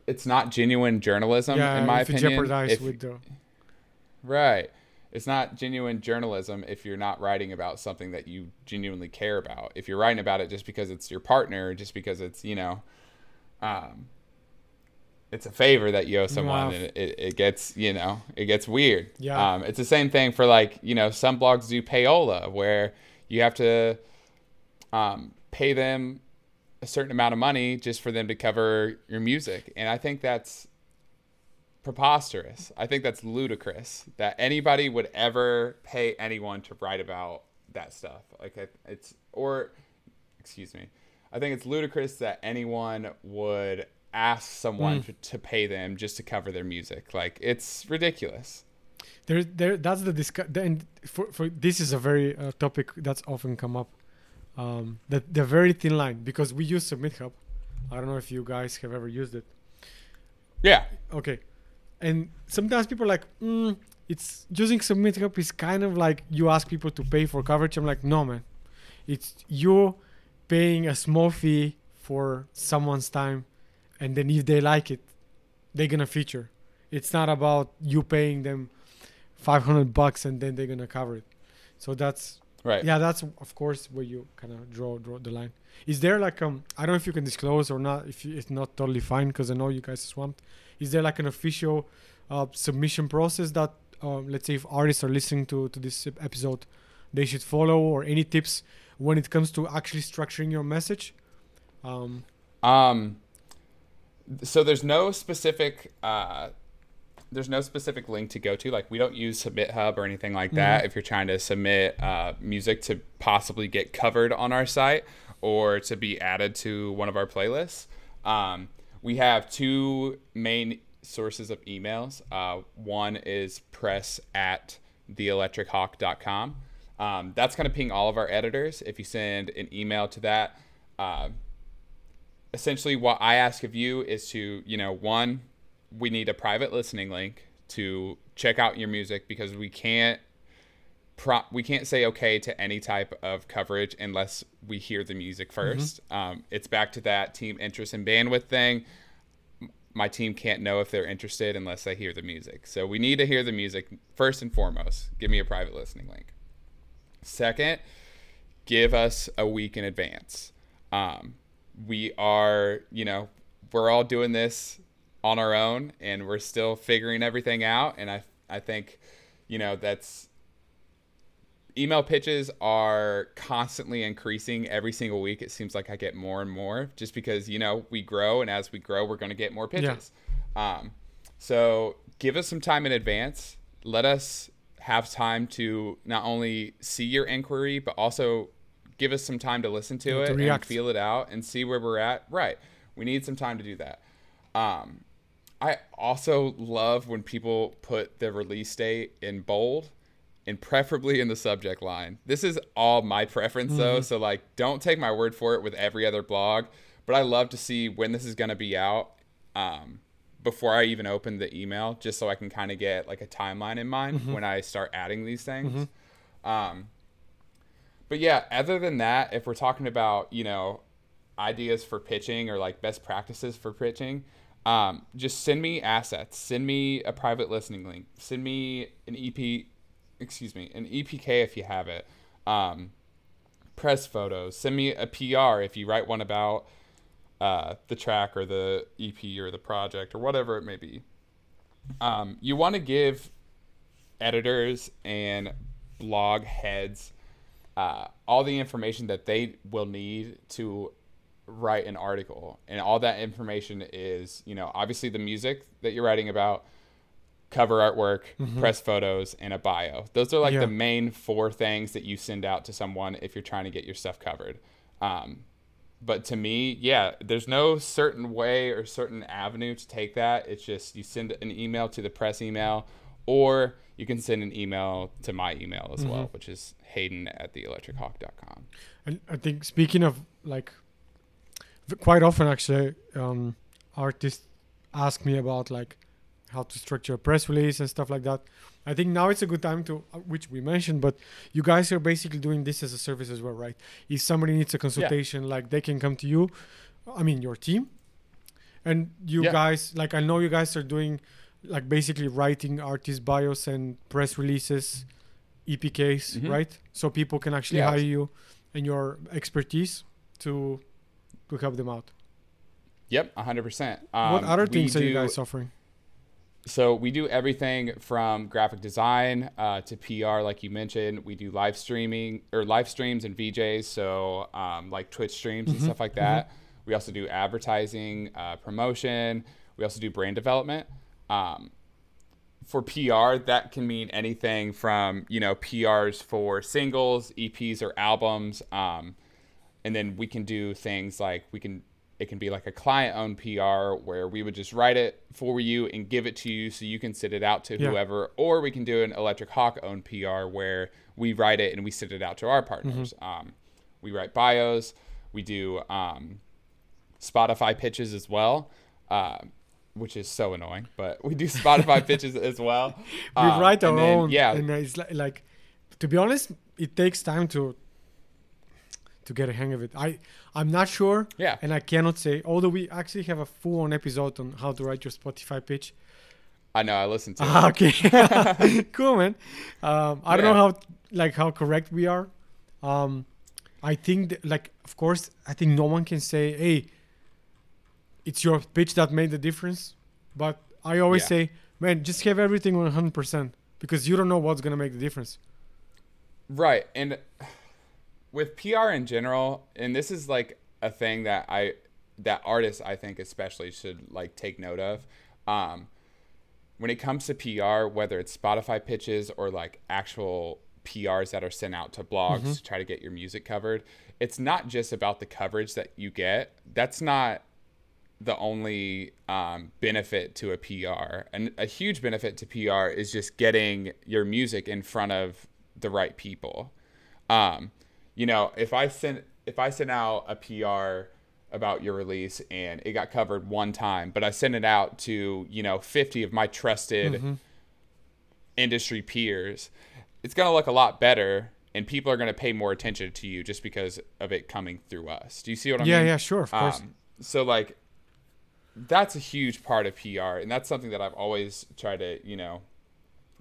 it's not genuine journalism yeah, in my if opinion jeopardize if- with the Right. It's not genuine journalism if you're not writing about something that you genuinely care about. If you're writing about it just because it's your partner, just because it's, you know, um, it's a favor that you owe someone Wow. and it, it, it gets, you know, it gets weird. Yeah. Um, it's the same thing for like, you know, some blogs do payola where you have to um, pay them a certain amount of money just for them to cover your music. And I think that's preposterous. I think that's ludicrous that anybody would ever pay anyone to write about that stuff. Like it's or excuse me. I think it's ludicrous that anyone would ask someone to, to pay them just to cover their music. Like it's ridiculous. there there that's the discuss and for, for this is a very uh, topic that's often come up um the, the very thin line because we use SubmitHub. I don't know if you guys have ever used it. Yeah. okay. And sometimes people are like mm, it's using SubmitHub is kind of like you ask people to pay for coverage. I'm like no man. It's you paying a small fee for someone's time and then if they like it they're gonna feature. It's not about you paying them 500 bucks and then they're gonna cover it. So that's Right. yeah that's of course where you kind of draw draw the line. Is there like um i don't know if you can disclose or not if you, it's not totally fine because i know you guys are swamped. Is there like an official uh, submission process that um, let's say if artists are listening to to this episode they should follow or any tips when it comes to actually structuring your message? Um Um, so there's no specific uh, there's no specific link to go to. Like we don't use SubmitHub or anything like that. If you're trying to submit uh, music to possibly get covered on our site or to be added to one of our playlists, um, we have two main sources of emails. Uh, one is press at theelectrichawk.com. Um, that's going to ping all of our editors. If you send an email to that, uh, essentially what I ask of you is to, you know, one, we need a private listening link to check out your music because we can't pro- we can't say okay to any type of coverage unless we hear the music 1st Um, it's back to that team interest and bandwidth thing. my team can't know if they're interested unless they hear the music. So we need to hear the music first and foremost. Give me a private listening link. Second, give us a week in advance. Um, we are, you know, we're all doing this on our own and we're still figuring everything out. And I, I think, you know, that's email pitches are constantly increasing every single week. It seems like I get more and more just because, you know, we grow and as we grow, we're going to get more pitches. Yeah. Um, so give us some time in advance. Let us have time to not only see your inquiry, but also give us some time to listen to it and feel it out and see where we're at. Right. We need some time to do that. Um, I also love when people put the release date in bold and preferably in the subject line. This is all my preference mm-hmm. though, so like don't take my word for it with every other blog, but I love to see when this is going to be out um, before I even open the email just so I can kind of get like a timeline in mind mm-hmm. when I start adding these things. Mm-hmm. Um, but yeah, other than that, if we're talking about, you know, ideas for pitching or like best practices for pitching, um, just send me assets, send me a private listening link, send me an EP excuse me, an EPK if you have it, um, press photos, send me a PR if you write one about uh, the track or the EP or the project or whatever it may be. Um, you want to give editors and blog heads uh, all the information that they will need to write an article and all that information is you know obviously the music that you're writing about cover artwork, mm-hmm. press photos, and a bio. Those are like yeah. the main four things that you send out to someone if you're trying to get your stuff covered. Um, but to me, yeah, there's no certain way or certain avenue to take that. It's just you send an email to the press email, or you can send an email to my email as mm-hmm. well, which is Hayden at theelectrichawk.com. And I think speaking of like, quite often actually, um, artists ask me about like how to structure a press release and stuff like that. I think now it's a good time to, uh, which we mentioned, but you guys are basically doing this as a service as well, right? If somebody needs a consultation, yeah. like they can come to you, I mean, your team, and you yeah. guys, like I know you guys are doing, like basically writing artist bios and press releases, EPKs, mm-hmm. right? So people can actually hire you and your expertise to to help them out. Yep, hundred um. What other things are you guys offering? so we do everything from graphic design uh, to PR, like you mentioned. We do live streaming or live streams and VJs, so um, like Twitch streams mm-hmm. and stuff like that. Mm-hmm. We also do advertising, uh, promotion. We also do brand development. Um, for PR, that can mean anything from you know PRs for singles, EPs, or albums. Um, and then we can do things like we can it can be like a client owned PR where we would just write it for you and give it to you so you can send it out to yeah. whoever, or we can do an Electric Hawk owned PR where we write it and we send it out to our partners. Mm-hmm. Um, we write bios, we do um, Spotify pitches as well. Uh, which is so annoying, but we do Spotify pitches as well. we um, write our then, own, yeah. And it's like, like, to be honest, it takes time to to get a hang of it. I I'm not sure. Yeah. And I cannot say. Although we actually have a full on episode on how to write your Spotify pitch. I know. I listened to. Ah, okay. cool, man. Um, I yeah. don't know how like how correct we are. Um, I think that, like of course I think no one can say hey. It's your pitch that made the difference, but I always yeah. say, man, just have everything 100% because you don't know what's gonna make the difference. Right, and with PR in general, and this is like a thing that I that artists I think especially should like take note of. Um, when it comes to PR, whether it's Spotify pitches or like actual PRs that are sent out to blogs mm-hmm. to try to get your music covered, it's not just about the coverage that you get. That's not the only um, benefit to a PR. And a huge benefit to PR is just getting your music in front of the right people. Um, you know, if I sent if I sent out a PR about your release and it got covered one time, but I sent it out to, you know, 50 of my trusted mm-hmm. industry peers, it's going to look a lot better and people are going to pay more attention to you just because of it coming through us. Do you see what I yeah, mean? Yeah, yeah, sure, of course. Um, so like that's a huge part of PR, and that's something that I've always tried to, you know,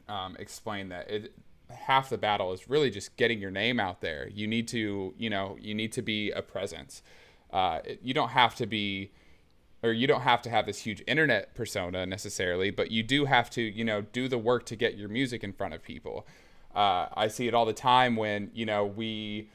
um, explain that it half the battle is really just getting your name out there. You need to, you know, you need to be a presence. Uh, you don't have to be, or you don't have to have this huge internet persona necessarily, but you do have to, you know, do the work to get your music in front of people. Uh, I see it all the time when, you know, we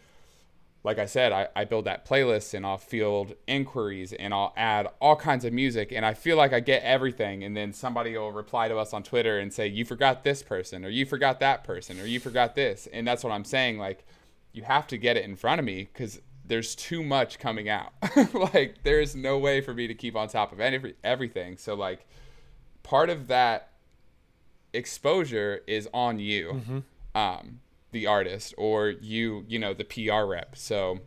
like I said, I, I build that playlist and I'll field inquiries and I'll add all kinds of music and I feel like I get everything and then somebody will reply to us on Twitter and say, You forgot this person or you forgot that person or you forgot this. And that's what I'm saying. Like, you have to get it in front of me because there's too much coming out. like, there's no way for me to keep on top of any, everything. So, like, part of that exposure is on you. Mm-hmm. Um, the artist or you you know the PR rep. So,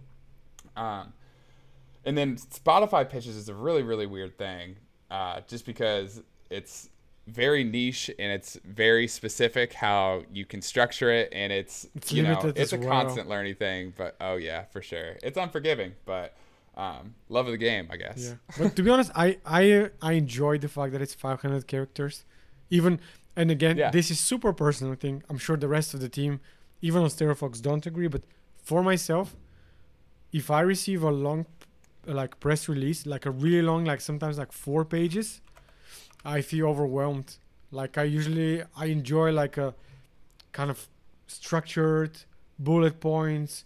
um, and then Spotify pitches is a really really weird thing, uh, just because it's very niche and it's very specific how you can structure it and it's, it's you know it's a well. constant learning thing but oh yeah for sure it's unforgiving but um, love of the game i guess yeah but to be honest i i i enjoy the fact that it's 500 characters even and again yeah. this is super personal thing i'm sure the rest of the team even on Stereofox don't agree, but for myself, if I receive a long like press release, like a really long, like sometimes like four pages, I feel overwhelmed. Like I usually I enjoy like a kind of structured bullet points,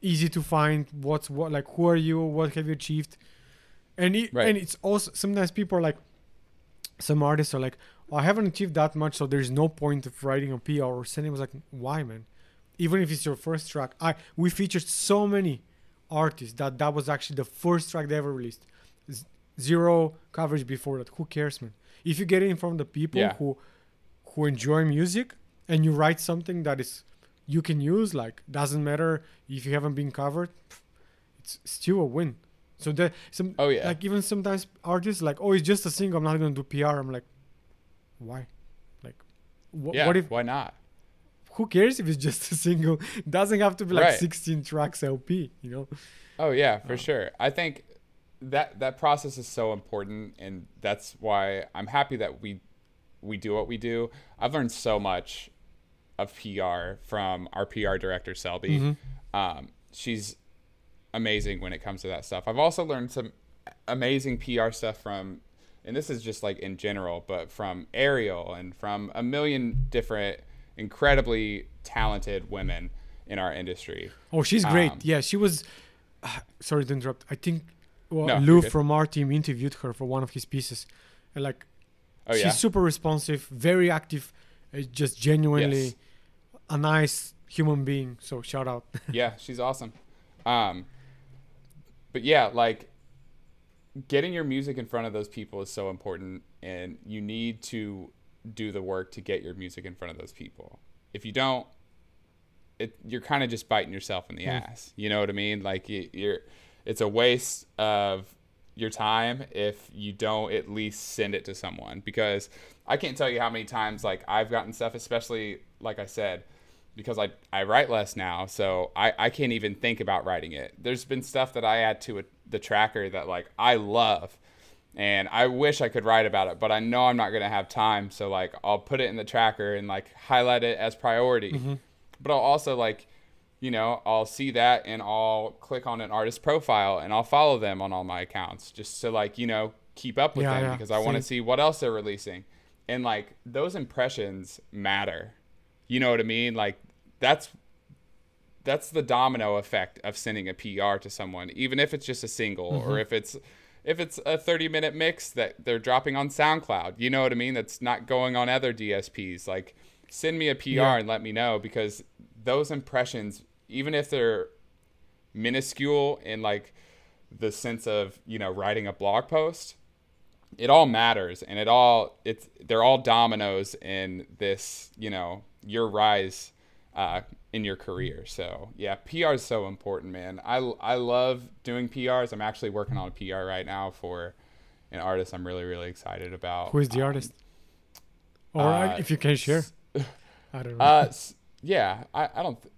easy to find what's what like who are you, what have you achieved. And it, right. and it's also sometimes people are like some artists are like, oh, I haven't achieved that much, so there's no point of writing a PR or sending. was like, why, man? Even if it's your first track i we featured so many artists that that was actually the first track they ever released. Z- zero coverage before that. Who cares man? If you get it in front of the people yeah. who who enjoy music and you write something that is you can use like doesn't matter if you haven't been covered it's still a win. So that some oh yeah. like even sometimes artists like oh it's just a single i'm not gonna do pr i'm like why? Like wh- yeah, what if why not who cares if it's just a single? It doesn't have to be like right. 16 tracks LP, you know? Oh yeah, for uh, sure. I think that that process is so important and that's why I'm happy that we we do what we do. I've learned so much of PR from our PR director Selby. Mm-hmm. Um, she's amazing when it comes to that stuff. I've also learned some amazing PR stuff from and this is just like in general, but from Ariel and from a million different incredibly talented women in our industry. Oh, she's great. Um, yeah, she was. Uh, sorry to interrupt. I think well, no, Lou from our team interviewed her for one of his pieces, and like, oh, she's yeah? super responsive, very active, uh, just genuinely yes. a nice human being. So shout out. yeah, she's awesome. Um, but yeah, like getting your music in front of those people is so important, and you need to do the work to get your music in front of those people. If you don't, it you're kind of just biting yourself in the mm. ass. You know what I mean? Like you, you're, it's a waste of your time if you don't at least send it to someone because I can't tell you how many times like I've gotten stuff, especially like I said, because I, I write less now, so I, I can't even think about writing it. There's been stuff that I add to a, the tracker that like I love, and I wish I could write about it, but I know I'm not gonna have time. So like I'll put it in the tracker and like highlight it as priority. Mm-hmm. But I'll also like, you know, I'll see that and I'll click on an artist profile and I'll follow them on all my accounts just to like you know keep up with yeah, them yeah. because I want to see what else they're releasing. And like those impressions matter. You know what I mean? Like that's that's the domino effect of sending a PR to someone, even if it's just a single mm-hmm. or if it's if it's a 30 minute mix that they're dropping on SoundCloud, you know what I mean? That's not going on other DSPs. Like, send me a PR yeah. and let me know because those impressions, even if they're minuscule in like the sense of, you know, writing a blog post, it all matters and it all, it's, they're all dominoes in this, you know, your rise uh, in your career. So yeah, PR is so important, man. I, I love doing PRs. I'm actually working on a PR right now for an artist I'm really really excited about. Who is the um, artist? Or uh, if you can share. I don't know. Uh, yeah, I, I don't. Th-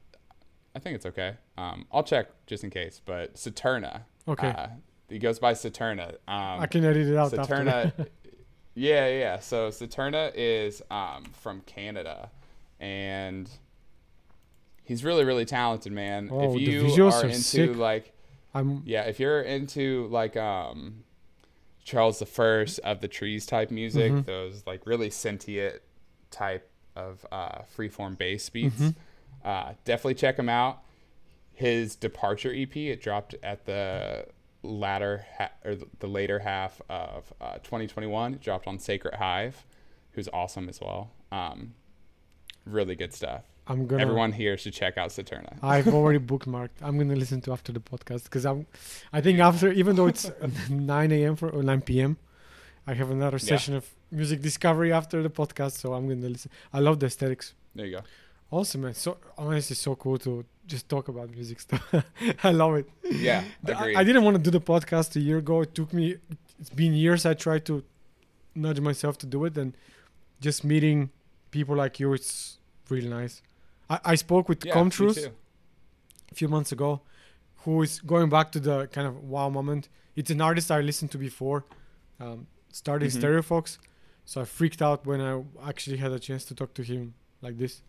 I think it's okay. Um, I'll check just in case. But Saturna. Okay. Uh, he goes by Saturna. Um, I can edit it out Saturna. yeah, yeah. So Saturna is um, from Canada, and he's really, really talented, man. Oh, if you are into sick. like, I'm yeah, if you're into like um, Charlesthefirst of the Trees type music, Mhm. those like really sentient type of uh, freeform bass beats, Mhm. uh, definitely check him out. His Departure EP it dropped at the latter ha- or the later half of uh, 2021. It dropped on Sacred Hive, who's awesome as well. Um, really good stuff. I'm gonna. Everyone here should check out Saturna. I've already bookmarked. I'm gonna listen to after the podcast because I'm. I think after, even though it's 9 a.m. for or 9 p.m., I have another Yeah. session of music discovery after the podcast, so I'm gonna listen. I love the aesthetics. There you go. Awesome, man. So honestly, so cool to just talk about music stuff. I love it. Yeah, I, agreed. I didn't want to do the podcast a year ago. It took me. It's been years. I tried to nudge myself to do it, and just meeting people like you, it's really nice. I, I spoke with yeah, Com Truise too. a few months ago, who is going back to the kind of wow moment. It's an artist I listened to before, um, started Mhm. Stereofox, so I freaked out when I actually had a chance to talk to him like this.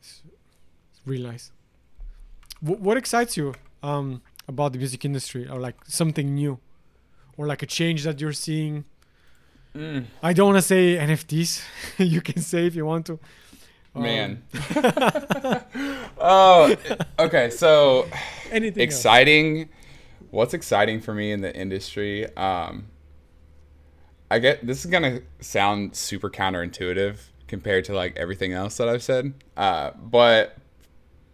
It's, it's really nice. Wh- what excites you um, about the music industry, or like something new, or like a change that you're seeing? Mm, I don't want to say NFTs. you can say if you want to. Um, man. oh, okay. So anything else. exciting what's exciting for me in the industry um i get this is gonna sound super counterintuitive compared to like everything else that i've said uh but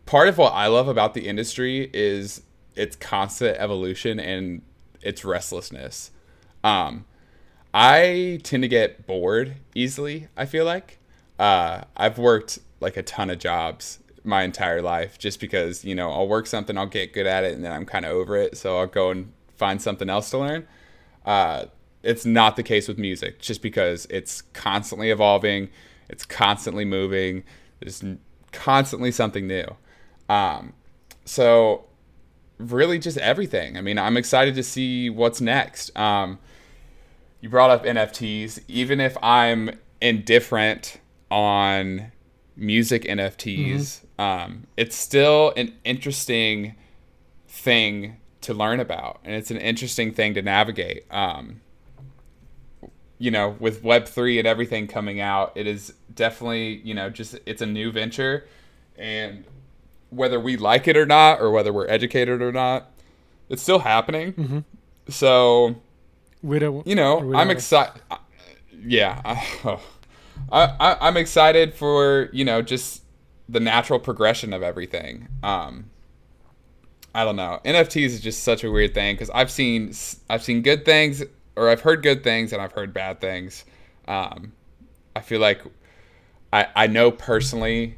part of what i love about the industry is its constant evolution and its restlessness um i tend to get bored easily i feel like uh i've worked like a ton of jobs my entire life just because you know i'll work something i'll get good at it and then i'm kind of over it so i'll go and find something else to learn. Uh, it's not the case with music just because it's constantly evolving it's constantly moving there's constantly something new. Um, so really just everything. I mean i'm excited to see what's next. Um, you brought up nfts even if i'm indifferent on music nfts um, it's still an interesting thing to learn about and it's an interesting thing to navigate um, you know with web3 and everything coming out it is definitely you know just it's a new venture and whether we like it or not or whether we're educated or not it's still happening Mhm. so don't. you know, I'm excited. Yeah, I, I, I'm excited for you know just the natural progression of everything. Um, I don't know. NFTs is just such a weird thing because I've seen I've seen good things or I've heard good things and I've heard bad things. Um, I feel like I I know personally,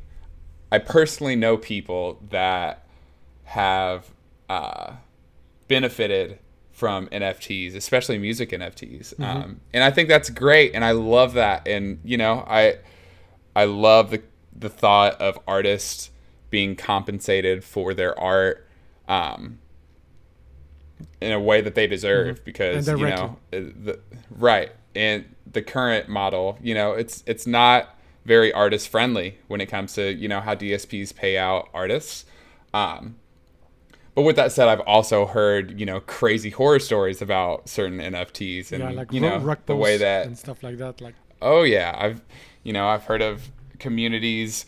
I personally know people that have uh, benefited from NFTs, especially music NFTs. Um, and I think that's great, and I love that. And you know, I I love the the thought of artists being compensated for their art um, in a way that they deserve because you know uh, the, right. And the current model you know it's it's not very artist friendly when it comes to you know how DSPs pay out artists. Um, but with that said, I've also heard you know crazy horror stories about certain NFTs and yeah, like you know the way that and stuff like that. Like oh yeah, I've you know I've heard of communities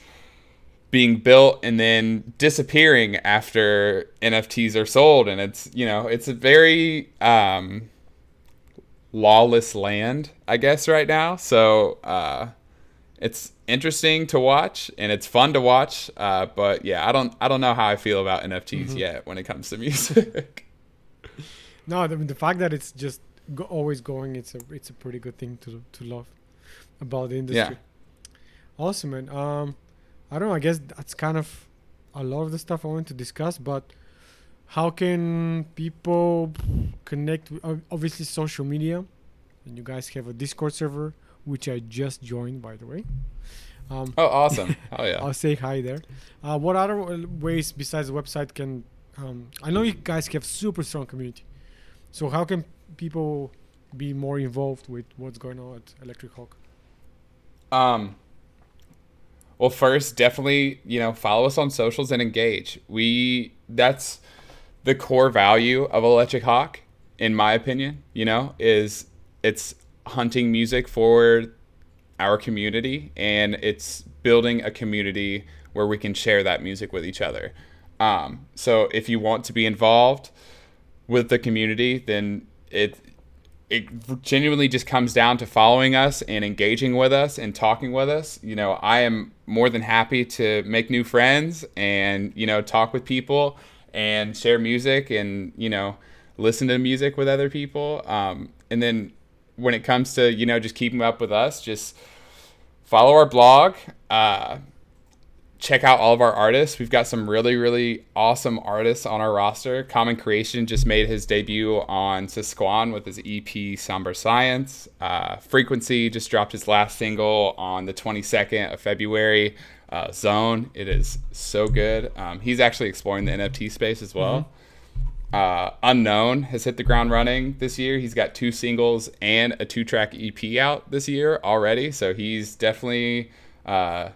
being built and then disappearing after NFTs are sold, and it's you know it's a very um, lawless land, I guess, right now. So uh, it's interesting to watch and it's fun to watch. Uh, but yeah, I don't I don't know how I feel about NFTs Mm-hmm. yet when it comes to music. no, the, the fact that it's just go, always going, it's a it's a pretty good thing to to love about the industry. Yeah. Awesome, man. Um, I don't know. I guess that's kind of a lot of the stuff I want to discuss, but how can people connect? Obviously, social media, and you guys have a Discord server, which I just joined, by the way. Um, oh, awesome! Oh yeah. I'll say hi there. Uh, what other ways besides the website can? Um, I know you guys have super strong community. So how can people be more involved with what's going on at Electric Hawk? Um, well, first, definitely, you know, follow us on socials and engage. We that's the core value of Electric Hawk, in my opinion. You know, is it's hunting music for our community and it's building a community where we can share that music with each other. Um, so if you want to be involved with the community, then it it genuinely just comes down to following us and engaging with us and talking with us. You know, I am more than happy to make new friends and, you know, talk with people and share music and, you know, listen to music with other people. Um, and then when it comes to, you know, just keeping up with us, just follow our blog. Uh, check out all of our artists. We've got some really, really awesome artists on our roster. Common Creation just made his debut on Sisquan with his EP Somber Science. Uh, Frequency just dropped his last single on the 22nd of February. Uh, Zone, it is so good. Um, he's actually exploring the NFT space as well. Mm-hmm. Uh, Unknown has hit the ground running this year. He's got two singles and a two track EP out this year already. So he's definitely uh,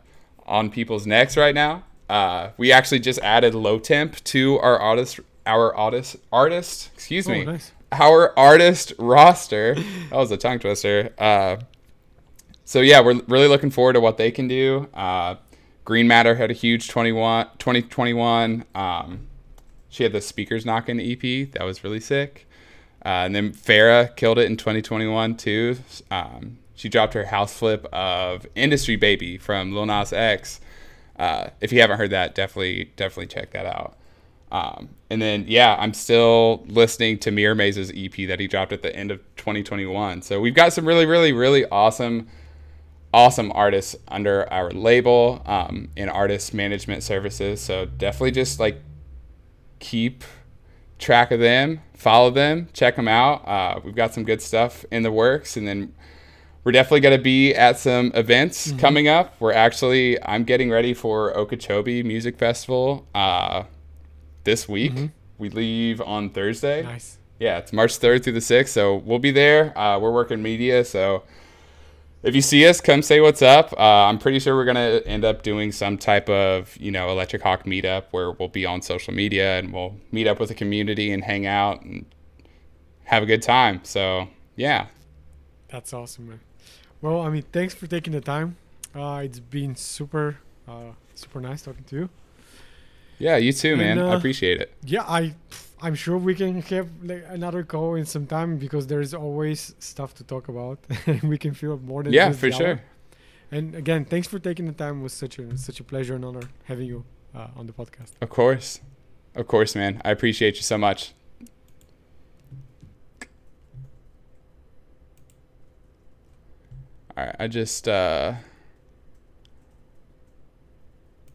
on people's necks right now. Uh, we actually just added low temp to our artist, our artist, artist. Excuse me, oh, nice. our artist roster. that was a tongue twister. Uh, so yeah, we're really looking forward to what they can do. Uh, Green Matter had a huge 21, 2021. Um, she had the speakers knocking EP. That was really sick. Uh, and then Farah killed it in 2021 too. Um, she dropped her house flip of Industry Baby from Lil Nas X. Uh, if you haven't heard that, definitely definitely check that out. Um, and then yeah, I'm still listening to Mirror Maze's EP that he dropped at the end of 2021. So we've got some really really really awesome awesome artists under our label um, in artist management services. So definitely just like keep track of them, follow them, check them out. Uh, we've got some good stuff in the works, and then we're definitely going to be at some events mm-hmm. coming up. We're actually, I'm getting ready for Okeechobee Music Festival uh, this week. Mm-hmm. We leave on Thursday. Nice. Yeah, it's March 3rd through the 6th. So we'll be there. Uh, we're working media. So if you see us, come say what's up. Uh, I'm pretty sure we're going to end up doing some type of, you know, Electric Hawk meetup where we'll be on social media and we'll meet up with the community and hang out and have a good time. So, yeah. That's awesome, man. Well, I mean, thanks for taking the time. Uh, it's been super, uh, super nice talking to you. Yeah, you too, man. uh, I appreciate it. Yeah, I, I'm sure we can have like, another call in some time because there's always stuff to talk about, and we can fill up more than yeah, for sure. And again, thanks for taking the time. It was such a such a pleasure and honor having you uh, on the podcast. Of course, of course, man. I appreciate you so much. All right, I just uh